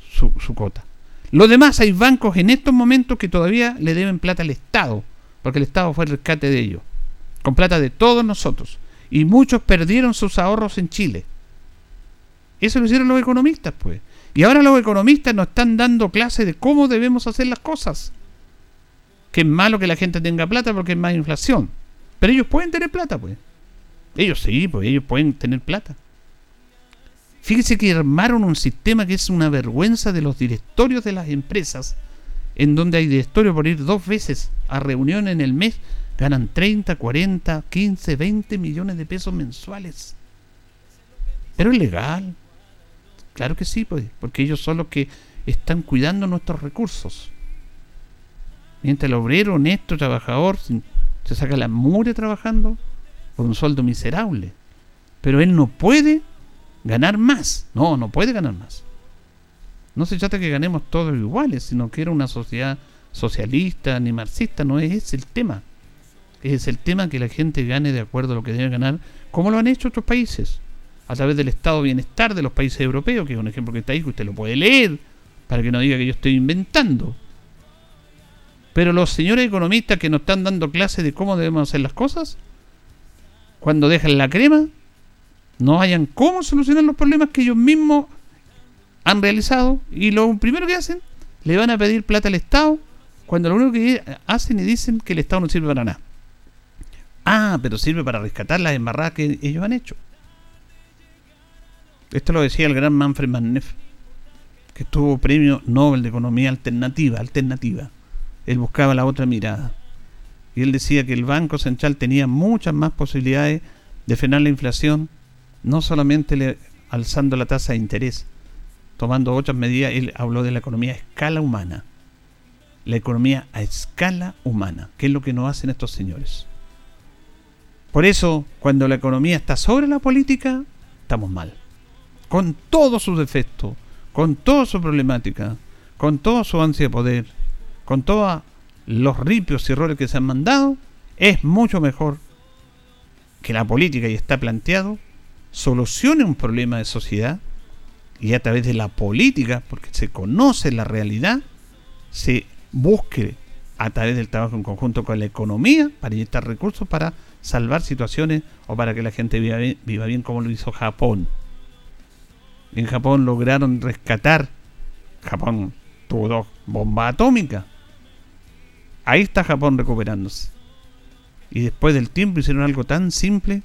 su, su cuota. Lo demás hay bancos en estos momentos que todavía le deben plata al Estado, porque el Estado fue el rescate de ellos, con plata de todos nosotros. Y muchos perdieron sus ahorros en Chile. Eso lo hicieron los economistas, pues. Y ahora los economistas nos están dando clases de cómo debemos hacer las cosas. Que es malo que la gente tenga plata porque es más inflación. Pero ellos pueden tener plata, pues. Ellos sí, pues ellos pueden tener plata. Fíjese que armaron un sistema que es una vergüenza de los directorios de las empresas, en donde hay directorios por ir dos veces a reunión en el mes, ganan 30, 40, 15, 20 millones de pesos mensuales. Pero es legal, Claro que sí, pues, porque ellos son los que están cuidando nuestros recursos. Mientras el obrero honesto, trabajador, se saca la mure trabajando por un sueldo miserable. Pero él no puede ganar más. No, no puede ganar más. No se trata que ganemos todos iguales, sino que era una sociedad socialista ni marxista. No es ese el tema. Es el tema que la gente gane de acuerdo a lo que debe ganar, como lo han hecho otros países a través del estado bienestar de los países europeos, que es un ejemplo que está ahí, que usted lo puede leer, para que no diga que yo estoy inventando. Pero los señores economistas que nos están dando clases de cómo debemos hacer las cosas, cuando dejan la crema, no hayan cómo solucionar los problemas que ellos mismos han realizado y lo primero que hacen, le van a pedir plata al Estado cuando lo único que hacen y dicen que el Estado no sirve para nada. Ah, pero sirve para rescatar las embarradas que ellos han hecho. Esto lo decía el gran Manfred Mannef, que tuvo premio Nobel de Economía Alternativa, alternativa. Él buscaba la otra mirada. Y él decía que el Banco Central tenía muchas más posibilidades de frenar la inflación, no solamente alzando la tasa de interés, tomando otras medidas, él habló de la economía a escala humana. La economía a escala humana, que es lo que no hacen estos señores. Por eso, cuando la economía está sobre la política, estamos mal con todos sus defectos, con toda su problemática, con toda su ansia de poder, con todos los ripios y errores que se han mandado, es mucho mejor que la política, y está planteado, solucione un problema de sociedad y a través de la política, porque se conoce la realidad, se busque a través del trabajo en conjunto con la economía para inyectar recursos para salvar situaciones o para que la gente viva bien, viva bien como lo hizo Japón. En Japón lograron rescatar, Japón tuvo dos bombas atómicas. Ahí está Japón recuperándose. Y después del tiempo hicieron algo tan simple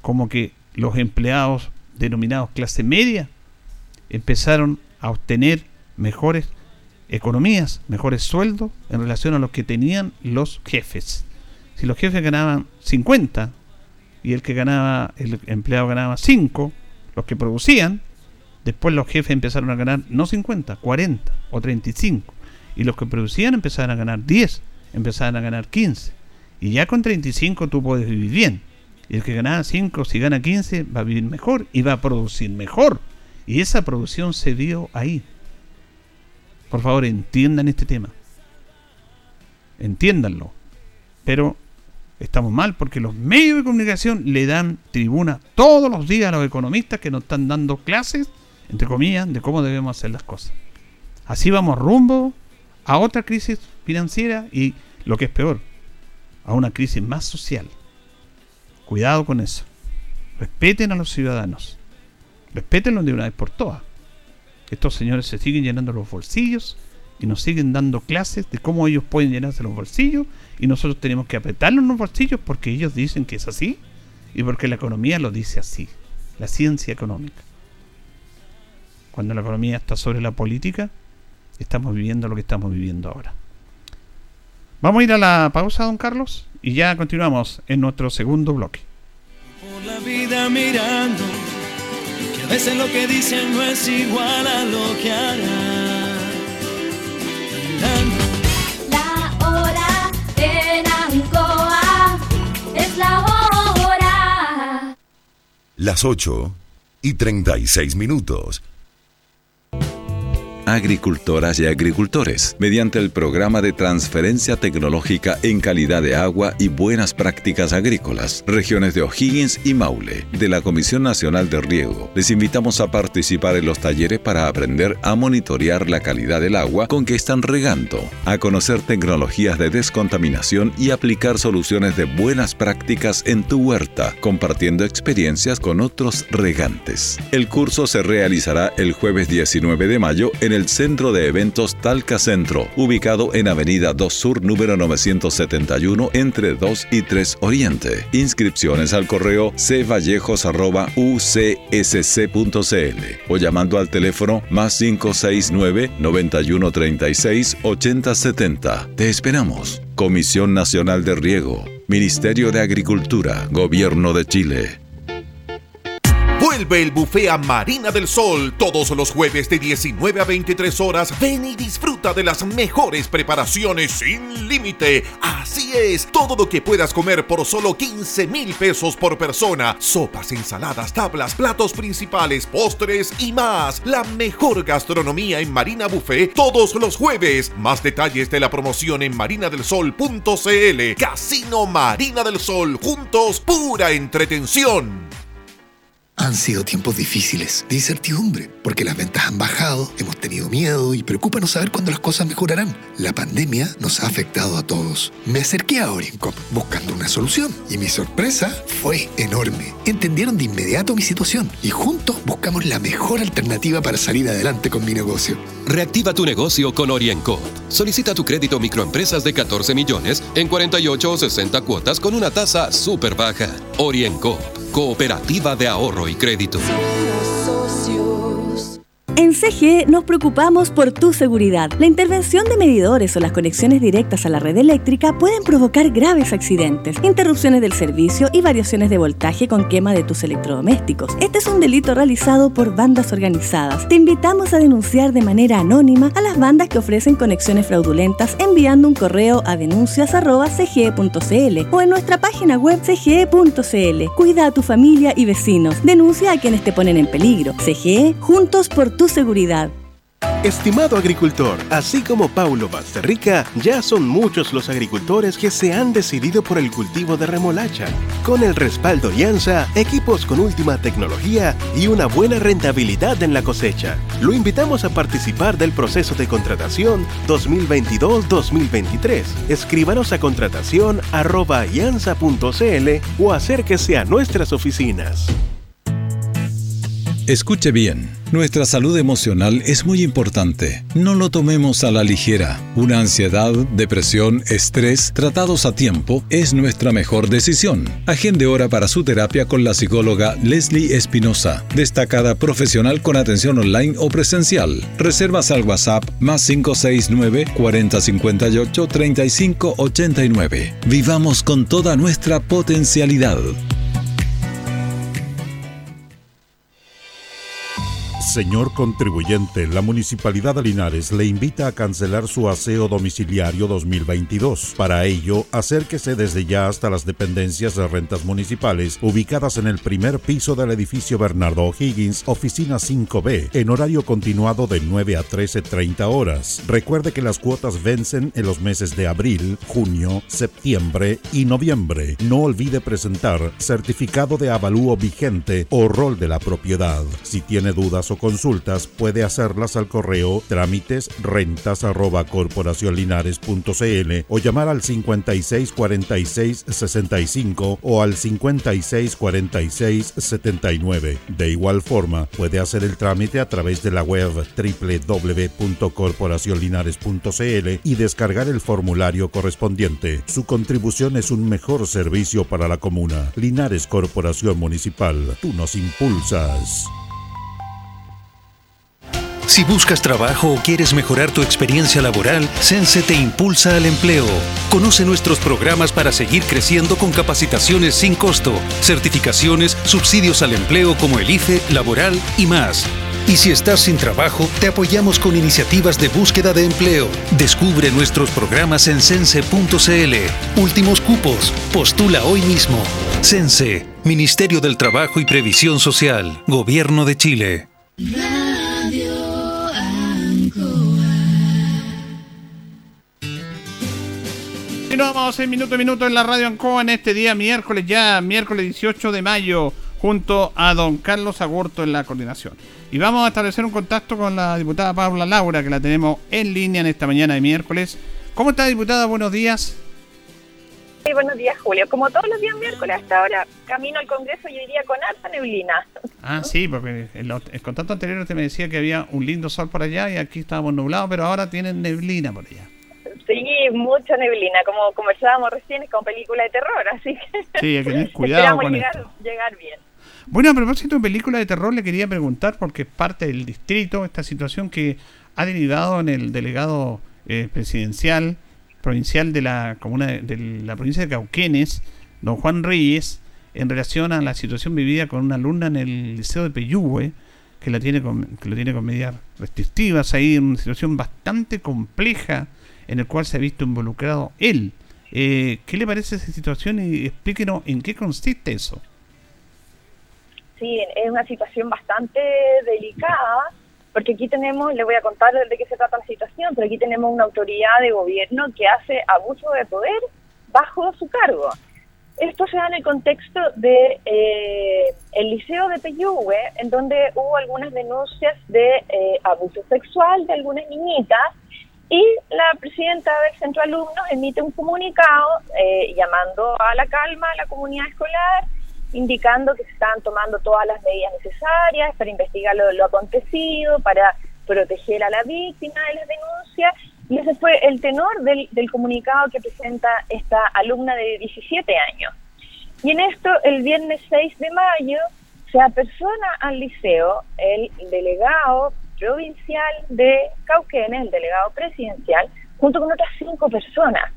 como que los empleados denominados clase media empezaron a obtener mejores economías, mejores sueldos en relación a los que tenían los jefes. Si los jefes ganaban 50 y el que ganaba, el empleado ganaba 5, los que producían, después los jefes empezaron a ganar no 50, 40 o 35. Y los que producían empezaron a ganar 10, empezaron a ganar 15. Y ya con 35 tú puedes vivir bien. Y el que ganaba 5, si gana 15, va a vivir mejor y va a producir mejor. Y esa producción se dio ahí. Por favor, entiendan este tema. Entiéndanlo. Pero estamos mal porque los medios de comunicación le dan tribuna todos los días a los economistas que nos están dando clases, entre comillas, de cómo debemos hacer las cosas. Así vamos rumbo a otra crisis financiera y, lo que es peor, a una crisis más social. Cuidado con eso. Respeten a los ciudadanos. Respétenlos de una vez por todas. Estos señores se siguen llenando los bolsillos y nos siguen dando clases de cómo ellos pueden llenarse los bolsillos y nosotros tenemos que apretarlos los bolsillos porque ellos dicen que es así y porque la economía lo dice así, la ciencia económica. Cuando la economía está sobre la política, estamos viviendo lo que estamos viviendo ahora. Vamos a ir a la pausa, don Carlos, y ya continuamos en nuestro segundo bloque. Por la vida mirando a veces lo que dicen no es igual a lo que harán. La hora en Ancoa es la hora. Las 8 y 36 minutos agricultoras y agricultores, mediante el programa de transferencia tecnológica en calidad de agua y buenas prácticas agrícolas, regiones de O'Higgins y Maule, de la Comisión Nacional de Riego. Les invitamos a participar en los talleres para aprender a monitorear la calidad del agua con que están regando, a conocer tecnologías de descontaminación y aplicar soluciones de buenas prácticas en tu huerta, compartiendo experiencias con otros regantes. El curso se realizará el jueves 19 de mayo en el el Centro de Eventos Talca Centro, ubicado en Avenida 2 Sur número 971 entre 2 y 3 Oriente. Inscripciones al correo cvallejos.ucsc.cl o llamando al teléfono más 569 9136 8070. Te esperamos. Comisión Nacional de Riego, Ministerio de Agricultura, Gobierno de Chile. Vuelve el buffet a Marina del Sol todos los jueves de 19 a 23 horas. Ven y disfruta de las mejores preparaciones sin límite. Así es, todo lo que puedas comer por solo 15 mil pesos por persona. Sopas, ensaladas, tablas, platos principales, postres y más. La mejor gastronomía en Marina Buffet todos los jueves. Más detalles de la promoción en marinadelsol.cl. Casino Marina del Sol. Juntos, pura entretención. Han sido tiempos difíciles, de incertidumbre, porque las ventas han bajado, hemos tenido miedo y preocupa no saber cuándo las cosas mejorarán. La pandemia nos ha afectado a todos. Me acerqué a Oriencop buscando una solución y mi sorpresa fue enorme. Entendieron de inmediato mi situación y juntos buscamos la mejor alternativa para salir adelante con mi negocio. Reactiva tu negocio con Oriencop. Solicita tu crédito microempresas de 14 millones en 48 o 60 cuotas con una tasa súper baja. Oriencop Cooperativa de Ahorro y Crédito. En CGE nos preocupamos por tu seguridad. La intervención de medidores o las conexiones directas a la red eléctrica pueden provocar graves accidentes, interrupciones del servicio y variaciones de voltaje con quema de tus electrodomésticos. Este es un delito realizado por bandas organizadas. Te invitamos a denunciar de manera anónima a las bandas que ofrecen conexiones fraudulentas enviando un correo a denuncias.cge.cl o en nuestra página web cge.cl. Cuida a tu familia y vecinos. Denuncia a quienes te ponen en peligro. CGE, juntos por tu seguridad. Estimado agricultor, así como Paulo Basterrica, ya son muchos los agricultores que se han decidido por el cultivo de remolacha. Con el respaldo Alianza, equipos con última tecnología y una buena rentabilidad en la cosecha. Lo invitamos a participar del proceso de contratación 2022-2023. Escríbanos a contratación arroba o acérquese a nuestras oficinas. Escuche bien, nuestra salud emocional es muy importante. No lo tomemos a la ligera. Una ansiedad, depresión, estrés, tratados a tiempo, es nuestra mejor decisión. Agende hora para su terapia con la psicóloga Leslie Espinosa, destacada profesional con atención online o presencial. Reservas al WhatsApp más 569 4058 3589. Vivamos con toda nuestra potencialidad. Señor contribuyente, la Municipalidad de Linares le invita a cancelar su aseo domiciliario 2022. Para ello, acérquese desde ya hasta las dependencias de rentas municipales ubicadas en el primer piso del edificio Bernardo O'Higgins, oficina 5B, en horario continuado de 9 a 13.30 horas. Recuerde que las cuotas vencen en los meses de abril, junio, septiembre y noviembre. No olvide presentar certificado de avalúo vigente o rol de la propiedad. Si tiene dudas o consultas puede hacerlas al correo trámites arroba o llamar al 5646 65 o al 5646 79. De igual forma, puede hacer el trámite a través de la web www.corporacionlinares.cl y descargar el formulario correspondiente. Su contribución es un mejor servicio para la comuna. Linares Corporación Municipal, tú nos impulsas. Si buscas trabajo o quieres mejorar tu experiencia laboral, Sense te impulsa al empleo. Conoce nuestros programas para seguir creciendo con capacitaciones sin costo, certificaciones, subsidios al empleo como el IFE, laboral y más. Y si estás sin trabajo, te apoyamos con iniciativas de búsqueda de empleo. Descubre nuestros programas en sense.cl. Últimos cupos. Postula hoy mismo. Sense, Ministerio del Trabajo y Previsión Social, Gobierno de Chile. Continuamos en minuto a minuto en la radio Ancoa en este día miércoles, ya miércoles 18 de mayo, junto a don Carlos Agurto en la coordinación. Y vamos a establecer un contacto con la diputada Paula Laura, que la tenemos en línea en esta mañana de miércoles. ¿Cómo está, diputada? Buenos días. Sí, buenos días, Julio. Como todos los días miércoles hasta ahora, camino al Congreso, yo iría con alta neblina. Ah, sí, porque el, el contacto anterior usted me decía que había un lindo sol por allá y aquí estábamos nublados, pero ahora tienen neblina por allá. Sí, mucha neblina, como conversábamos recién, es como película de terror, así que Sí, hay que tener cuidado con llegar, esto. llegar bien. Bueno, a propósito de película de terror, le quería preguntar, porque es parte del distrito, esta situación que ha derivado en el delegado eh, presidencial provincial de la comuna de, de la provincia de Cauquenes, don Juan Reyes, en relación a la situación vivida con una alumna en el liceo de Peyúgue, que la tiene con, que lo tiene con medidas restrictivas ahí, en una situación bastante compleja en el cual se ha visto involucrado él. Eh, ¿Qué le parece esa situación y explíquenos en qué consiste eso? Sí, es una situación bastante delicada, porque aquí tenemos, le voy a contar de qué se trata la situación, pero aquí tenemos una autoridad de gobierno que hace abuso de poder bajo su cargo. Esto se da en el contexto de eh, el liceo de Peyúgue, en donde hubo algunas denuncias de eh, abuso sexual de algunas niñitas, y la presidenta del centro de alumnos emite un comunicado eh, llamando a la calma a la comunidad escolar, indicando que se están tomando todas las medidas necesarias para investigar lo, acontecido, para proteger a la víctima de las denuncias. Y ese fue el tenor del, del comunicado que presenta esta alumna de 17 años. Y en esto, el viernes 6 de mayo, se apersona al liceo el delegado provincial de Cauquenes, el delegado presidencial, junto con otras cinco personas.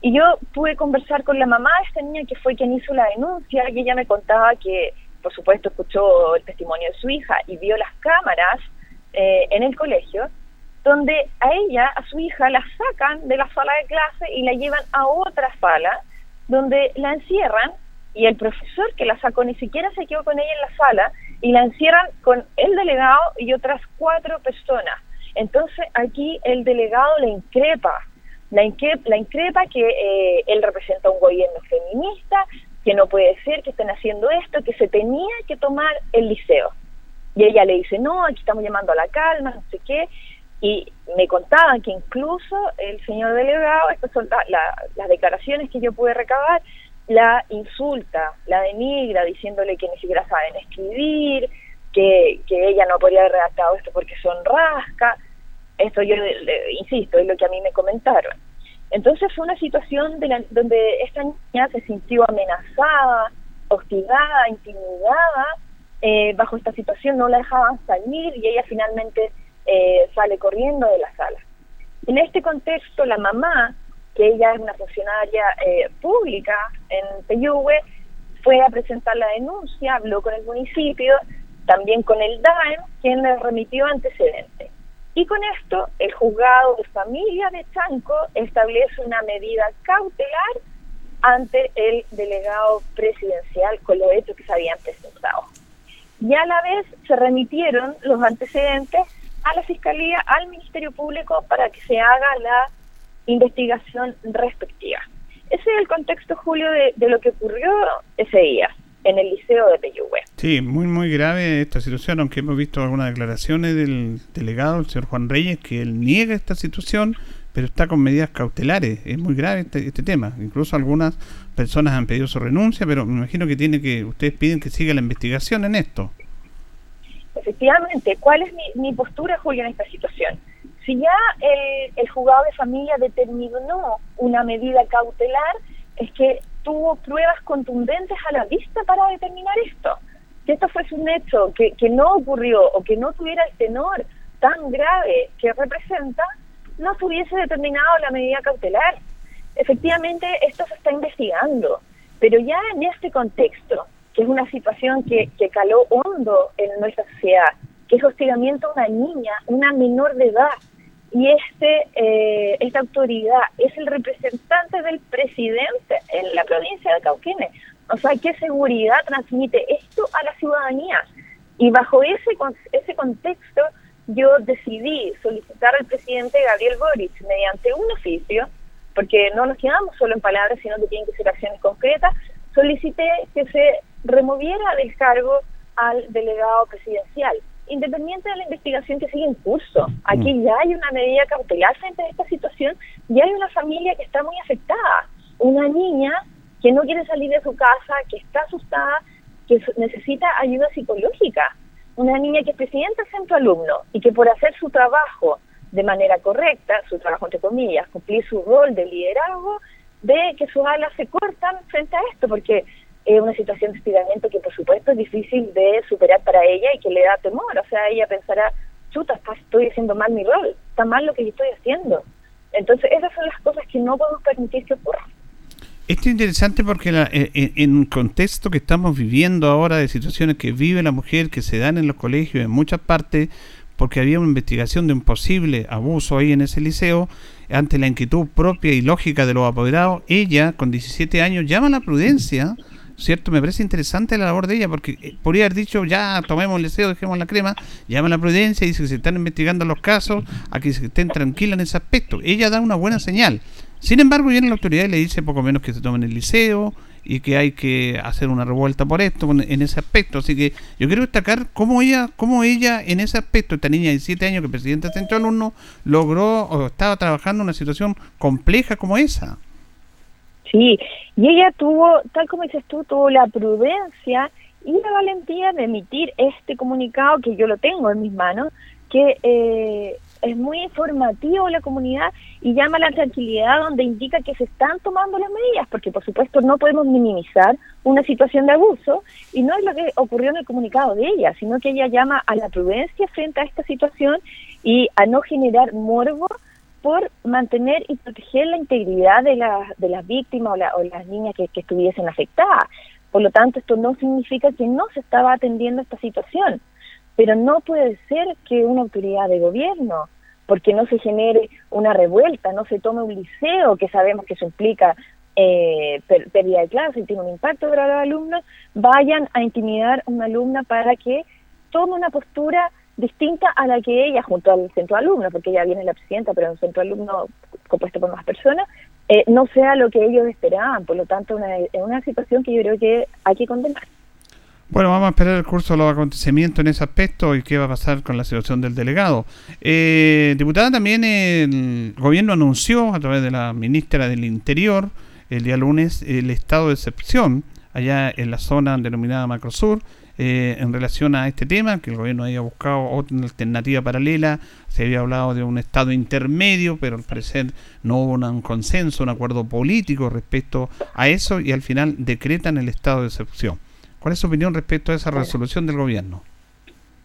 Y yo pude conversar con la mamá de esta niña que fue quien hizo la denuncia y ella me contaba que, por supuesto, escuchó el testimonio de su hija y vio las cámaras eh, en el colegio, donde a ella, a su hija, la sacan de la sala de clase y la llevan a otra sala, donde la encierran y el profesor que la sacó ni siquiera se quedó con ella en la sala y la encierran con el delegado y otras cuatro personas. Entonces aquí el delegado le increpa, la, increpa, la increpa que eh, él representa un gobierno feminista, que no puede ser que estén haciendo esto, que se tenía que tomar el liceo. Y ella le dice, no, aquí estamos llamando a la calma, no sé qué. Y me contaban que incluso el señor delegado, estas son las declaraciones que yo pude recabar, la insulta, la denigra, diciéndole que ni siquiera saben escribir, que, que ella no podría haber redactado esto porque son rasca. Esto yo insisto, es lo que a mí me comentaron. Entonces fue una situación de donde esta niña se sintió amenazada, hostigada, intimidada eh, bajo esta situación, no la dejaban salir y ella finalmente eh, sale corriendo de la sala. En este contexto, la mamá, que ella es una funcionaria eh, pública en Peyúgue, fue a presentar la denuncia, habló con el municipio, también con el DAEM, quien le remitió antecedentes. Y con esto, el juzgado de familia de Chanco establece una medida cautelar ante el delegado presidencial con los hechos que se habían presentado. Y a la vez se remitieron los antecedentes a la Fiscalía, al Ministerio Público, para que se haga la investigación respectiva. Ese es el contexto, Julio, de, de lo que ocurrió ese día en el Liceo de Peyúgue. Sí, muy, muy grave esta situación, aunque hemos visto algunas declaraciones del delegado, el señor Juan Reyes, que él niega esta situación, pero está con medidas cautelares. Es muy grave este, este tema. Incluso algunas personas han pedido su renuncia, pero me imagino que tiene que ustedes piden que siga la investigación en esto. Efectivamente, ¿cuál es mi, mi postura, Julio, en esta situación? Si ya el, el juzgado de familia determinó una medida cautelar, es que tuvo pruebas contundentes a la vista para determinar esto. Que esto fuese un hecho que, que no ocurrió o que no tuviera el tenor tan grave que representa, no se hubiese determinado la medida cautelar. Efectivamente, esto se está investigando, pero ya en este contexto, que es una situación que, que caló hondo en nuestra sociedad, que es hostigamiento a una niña, una menor de edad, y este eh, esta autoridad es el representante del presidente en la provincia de Cauquenes. O sea, ¿qué seguridad transmite esto a la ciudadanía? Y bajo ese, ese contexto yo decidí solicitar al presidente Gabriel Boric mediante un oficio, porque no nos quedamos solo en palabras, sino que tienen que ser acciones concretas, solicité que se removiera del cargo al delegado presidencial independiente de la investigación que sigue en curso. Aquí mm. ya hay una medida cautelar frente a esta situación y hay una familia que está muy afectada. Una niña que no quiere salir de su casa, que está asustada, que necesita ayuda psicológica. Una niña que es presidenta del centro alumno y que por hacer su trabajo de manera correcta, su trabajo entre comillas, cumplir su rol de liderazgo, ve que sus alas se cortan frente a esto, porque es una situación de estiramiento que por supuesto es difícil de superar para ella y que le da temor. O sea, ella pensará, chuta, estoy haciendo mal mi rol, está mal lo que yo estoy haciendo. Entonces, esas son las cosas que no podemos permitir que ocurran. Esto es interesante porque la, eh, eh, en un contexto que estamos viviendo ahora de situaciones que vive la mujer, que se dan en los colegios en muchas partes, porque había una investigación de un posible abuso ahí en ese liceo, ante la inquietud propia y lógica de los apoderados, ella con 17 años llama a la prudencia ¿cierto? Me parece interesante la labor de ella porque eh, podría haber dicho, ya tomemos el deseo, dejemos la crema, llama la prudencia dice que se están investigando los casos, a que se estén tranquilas en ese aspecto. Ella da una buena señal. Sin embargo, viene la autoridad y le dice poco menos que se tomen el liceo y que hay que hacer una revuelta por esto, en ese aspecto. Así que yo quiero destacar cómo ella, cómo ella en ese aspecto, esta niña de 7 años que es presidenta del centro alumno, logró o estaba trabajando en una situación compleja como esa. Sí, y ella tuvo, tal como dices tú, tuvo la prudencia y la valentía de emitir este comunicado que yo lo tengo en mis manos, que eh, es muy informativo a la comunidad y llama a la tranquilidad donde indica que se están tomando las medidas, porque por supuesto no podemos minimizar una situación de abuso y no es lo que ocurrió en el comunicado de ella, sino que ella llama a la prudencia frente a esta situación y a no generar morbo por mantener y proteger la integridad de, de las víctimas o, las niñas que, estuviesen afectadas. Por lo tanto, esto no significa que no se estaba atendiendo esta situación, pero no puede ser que una autoridad de gobierno, porque no se genere una revuelta, no se tome un liceo, que sabemos que eso implica eh, pérdida de clase y tiene un impacto para los alumnos, vayan a intimidar a una alumna para que tome una postura distinta a la que ella, junto al centro alumno, porque ella viene la presidenta, pero un centro alumno compuesto por más personas, eh, no sea lo que ellos esperaban. Por lo tanto, una, una situación que yo creo que hay que condenar. Bueno, vamos a esperar el curso de los acontecimientos en ese aspecto y qué va a pasar con la situación del delegado. Eh, diputada, también el gobierno anunció a través de la ministra del Interior el día lunes el estado de excepción allá en la zona denominada Macrosur eh, en relación a este tema, que el gobierno había buscado otra alternativa paralela, se había hablado de un estado intermedio, pero al parecer no hubo un consenso, un acuerdo político respecto a eso y al final decretan el estado de excepción. ¿Cuál es su opinión respecto a esa resolución del gobierno?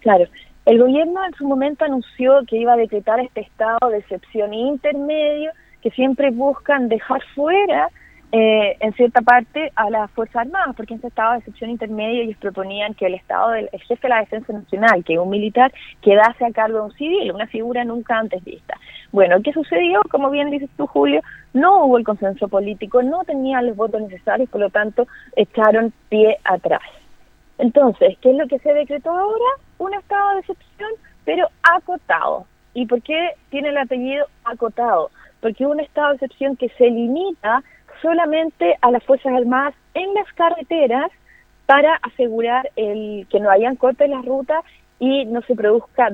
Claro, el gobierno en su momento anunció que iba a decretar este estado de excepción intermedio que siempre buscan dejar fuera eh, en cierta parte a las Fuerzas Armadas, porque en ese estado de excepción intermedio ellos proponían que el Estado del el jefe de la Defensa Nacional, que un militar, quedase a cargo de un civil, una figura nunca antes vista. Bueno, ¿qué sucedió? Como bien dices tú, Julio, no hubo el consenso político, no tenían los votos necesarios, por lo tanto, echaron pie atrás. Entonces, ¿qué es lo que se decretó ahora? Un estado de excepción, pero acotado. ¿Y por qué tiene el apellido acotado? Porque un estado de excepción que se limita solamente a las Fuerzas Armadas en las carreteras para asegurar el que no hayan cortes en las rutas y no se produzca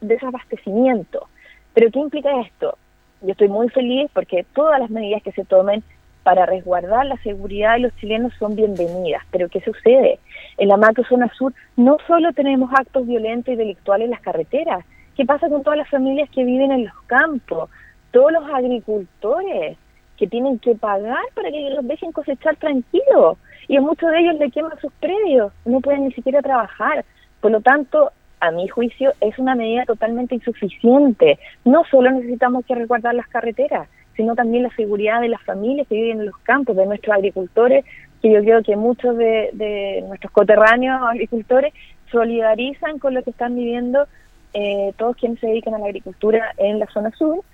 desabastecimiento. Pero ¿qué implica esto? Yo estoy muy feliz porque todas las medidas que se tomen para resguardar la seguridad de los chilenos son bienvenidas. Pero ¿qué sucede? En la macro zona sur no solo tenemos actos violentos y delictuales en las carreteras. ¿Qué pasa con todas las familias que viven en los campos? Todos los agricultores que tienen que pagar para que los dejen cosechar tranquilos. Y a muchos de ellos le queman sus predios, no pueden ni siquiera trabajar. Por lo tanto, a mi juicio, es una medida totalmente insuficiente. No solo necesitamos que resguardar las carreteras, sino también la seguridad de las familias que viven en los campos, de nuestros agricultores, que yo creo que muchos de, nuestros coterráneos agricultores solidarizan con lo que están viviendo eh, todos quienes se dedican a la agricultura en la zona sur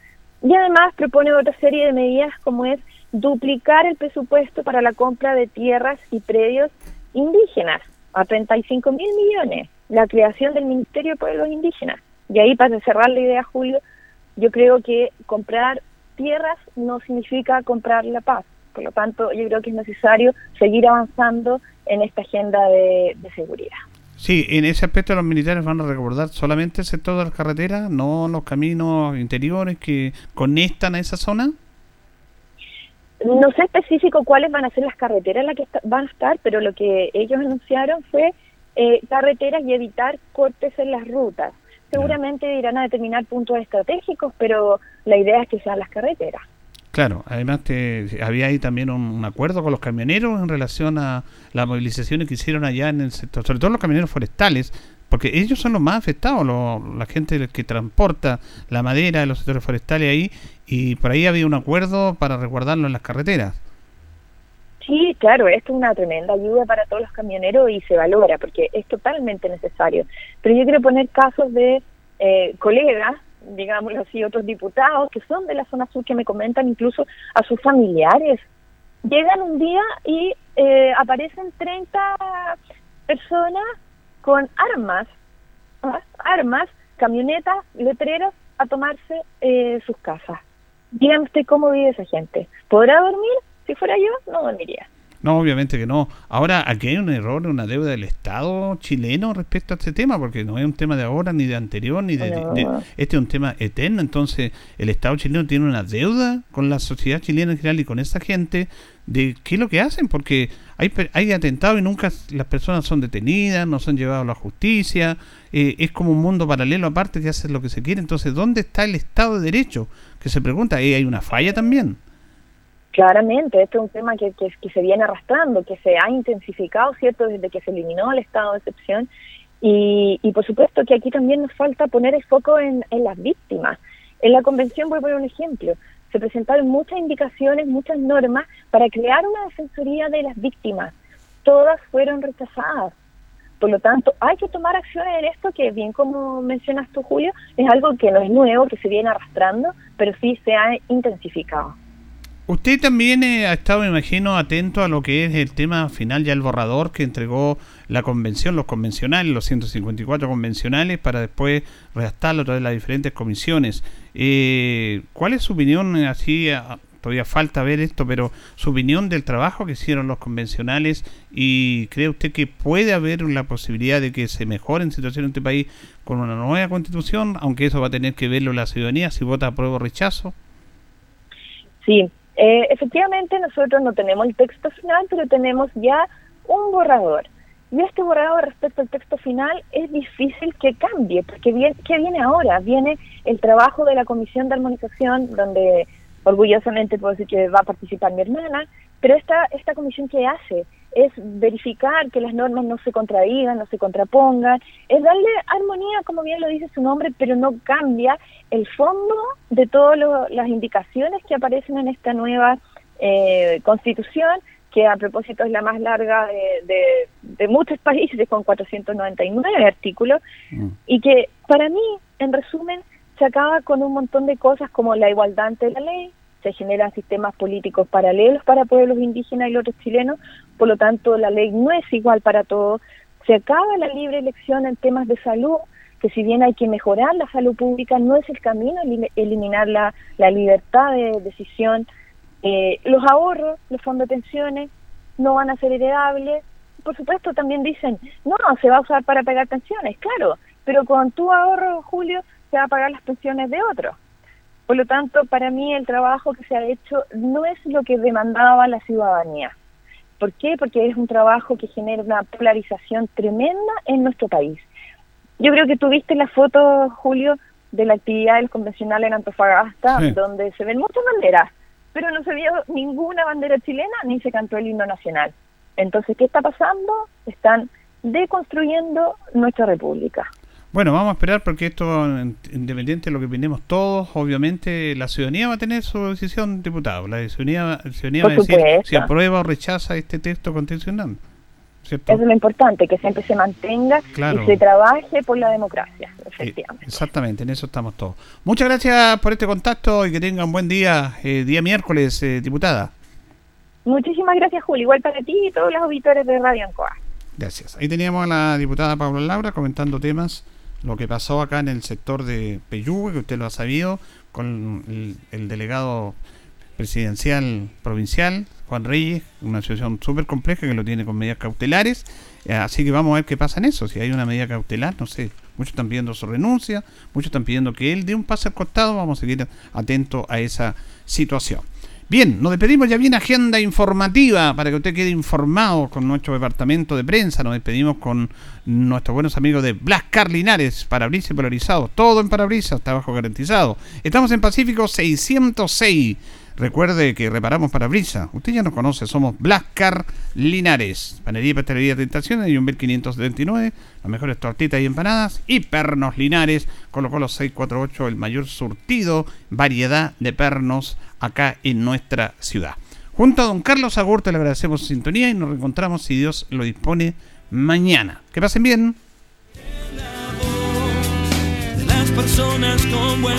y además propone otra serie de medidas como es duplicar el presupuesto para la compra de tierras y predios indígenas a 35 mil millones, la creación del Ministerio de Pueblos Indígenas. Y ahí, para cerrar la idea, Julio, yo creo que comprar tierras no significa comprar la paz. Por lo tanto, yo creo que es necesario seguir avanzando en esta agenda de seguridad. Sí, en ese aspecto los militares van a recordar solamente el sector de las carreteras, no los caminos interiores que conectan a esa zona. No sé específico cuáles van a ser las carreteras en las que van a estar, pero lo que ellos anunciaron fue eh, carreteras y evitar cortes en las rutas. Seguramente irán a determinar puntos estratégicos, pero la idea es que sean las carreteras. Claro, además había ahí también un, acuerdo con los camioneros en relación a las movilizaciones que hicieron allá en el sector, sobre todo los camioneros forestales, porque ellos son los más afectados, la gente que transporta la madera de los sectores forestales ahí, y por ahí había un acuerdo para resguardarlo en las carreteras. Sí, claro, esto es una tremenda ayuda para todos los camioneros y se valora porque es totalmente necesario. Pero yo quiero poner casos de eh, colegas digámoslo así, otros diputados que son de la zona sur que me comentan incluso a sus familiares. Llegan un día y eh, aparecen 30 personas con armas, ¿ah? armas, camionetas, letreros a tomarse eh, sus casas. Dígame usted cómo vive esa gente. ¿Podrá dormir? Si fuera yo, no dormiría. No, obviamente que no. Ahora, aquí hay un error, una deuda del Estado chileno respecto a este tema, porque no es un tema de ahora, ni de anterior, ni de, Este es un tema eterno. Entonces, el Estado chileno tiene una deuda con la sociedad chilena en general y con esa gente de qué es lo que hacen, porque hay, hay atentados y nunca las personas son detenidas, no son llevadas a la justicia. Eh, es como un mundo paralelo aparte que hace lo que se quiere. Entonces, ¿dónde está el Estado de Derecho? Que se pregunta, ¿hay una falla también? Claramente, este es un tema que, que, se viene arrastrando, que se ha intensificado, ¿cierto?, desde que se eliminó el estado de excepción. Y, y por supuesto que aquí también nos falta poner el foco en, en las víctimas. En la convención, voy a poner un ejemplo, se presentaron muchas indicaciones, muchas normas para crear una defensoría de las víctimas. Todas fueron rechazadas. Por lo tanto, hay que tomar acciones en esto que, bien como mencionas tú, Julio, es algo que no es nuevo, que se viene arrastrando, pero sí se ha intensificado. Usted también eh, ha estado, me imagino, atento a lo que es el tema final, ya el borrador que entregó la convención, los convencionales, los 154 convencionales, para después redactarlo a través de las diferentes comisiones. Eh, ¿Cuál es su opinión, así, todavía falta ver esto, pero su opinión del trabajo que hicieron los convencionales y cree usted que puede haber la posibilidad de que se mejore en situación en este país con una nueva constitución, aunque eso va a tener que verlo la ciudadanía si vota apruebo o rechazo? Sí, eh, efectivamente, nosotros no tenemos el texto final, pero tenemos ya un borrador. Y este borrador respecto al texto final es difícil que cambie, porque bien, ¿qué viene ahora? Viene el trabajo de la Comisión de Armonización, donde orgullosamente puedo decir que va a participar mi hermana, pero esta, esta comisión que hace es verificar que las normas no se contradigan, no se contrapongan, es darle armonía, como bien lo dice su nombre, pero no cambia el fondo de todas las indicaciones que aparecen en esta nueva eh, constitución, que a propósito es la más larga de, de, muchos países, con 499 artículos, mm. y que para mí, en resumen, se acaba con un montón de cosas como la igualdad ante la ley, se generan sistemas políticos paralelos para pueblos indígenas y los otros chilenos, por lo tanto la ley no es igual para todos, se acaba la libre elección en temas de salud, que si bien hay que mejorar la salud pública, no es el camino eliminar la, la libertad de decisión. Eh, los ahorros, los fondos de pensiones, no van a ser heredables. Por supuesto, también dicen, no, se va a usar para pagar pensiones, claro, pero con tu ahorro, Julio, se va a pagar las pensiones de otros. Por lo tanto, para mí el trabajo que se ha hecho no es lo que demandaba la ciudadanía. ¿Por qué? Porque es un trabajo que genera una polarización tremenda en nuestro país. Yo creo que tuviste la foto, Julio, de la actividad del convencional en Antofagasta, donde se ven muchas banderas, pero no se vio ninguna bandera chilena ni se cantó el himno nacional. Entonces, ¿qué está pasando? Están deconstruyendo nuestra república. Bueno, vamos a esperar porque esto, independiente de lo que opinemos todos, obviamente la ciudadanía va a tener su decisión, diputado. La ciudadanía, va a decir si aprueba o rechaza este texto constitucional. Eso es lo importante, que siempre se mantenga y se trabaje por la democracia, efectivamente. exactamente, en eso estamos todos. Muchas gracias por este contacto y que tenga un buen día, eh, día miércoles, eh, diputada. Muchísimas gracias, Julio. Igual para ti y todos los auditores de Radio Ancoa. Gracias. Ahí teníamos a la diputada Pablo Laura comentando temas lo que pasó acá en el sector de Peyúgue, que usted lo ha sabido, con el, delegado presidencial provincial, Juan Reyes, una situación súper compleja que lo tiene con medidas cautelares. Eh, así que vamos a ver qué pasa en eso. Si hay una medida cautelar, no sé. Muchos están pidiendo su renuncia, muchos están pidiendo que él dé un paso al costado. Vamos a seguir atentos a esa situación. Bien, nos despedimos, ya viene agenda informativa para que usted quede informado con nuestro departamento de prensa. Nos despedimos con nuestros buenos amigos de Blas Carlinares, parabrisas polarizados, todo en parabrisas, trabajo garantizado. Estamos en Pacífico 606 Recuerde que reparamos para brisa. Usted ya nos conoce, somos Blascar Linares. Panería y pastelería Tentaciones y un 1579. Las mejores tortitas y empanadas. Y pernos Linares. Colocó los 648, el mayor surtido, variedad de pernos acá en nuestra ciudad. Junto a don Carlos Agurte le agradecemos su sintonía y nos reencontramos, si Dios lo dispone, mañana. Que pasen bien. las personas con buen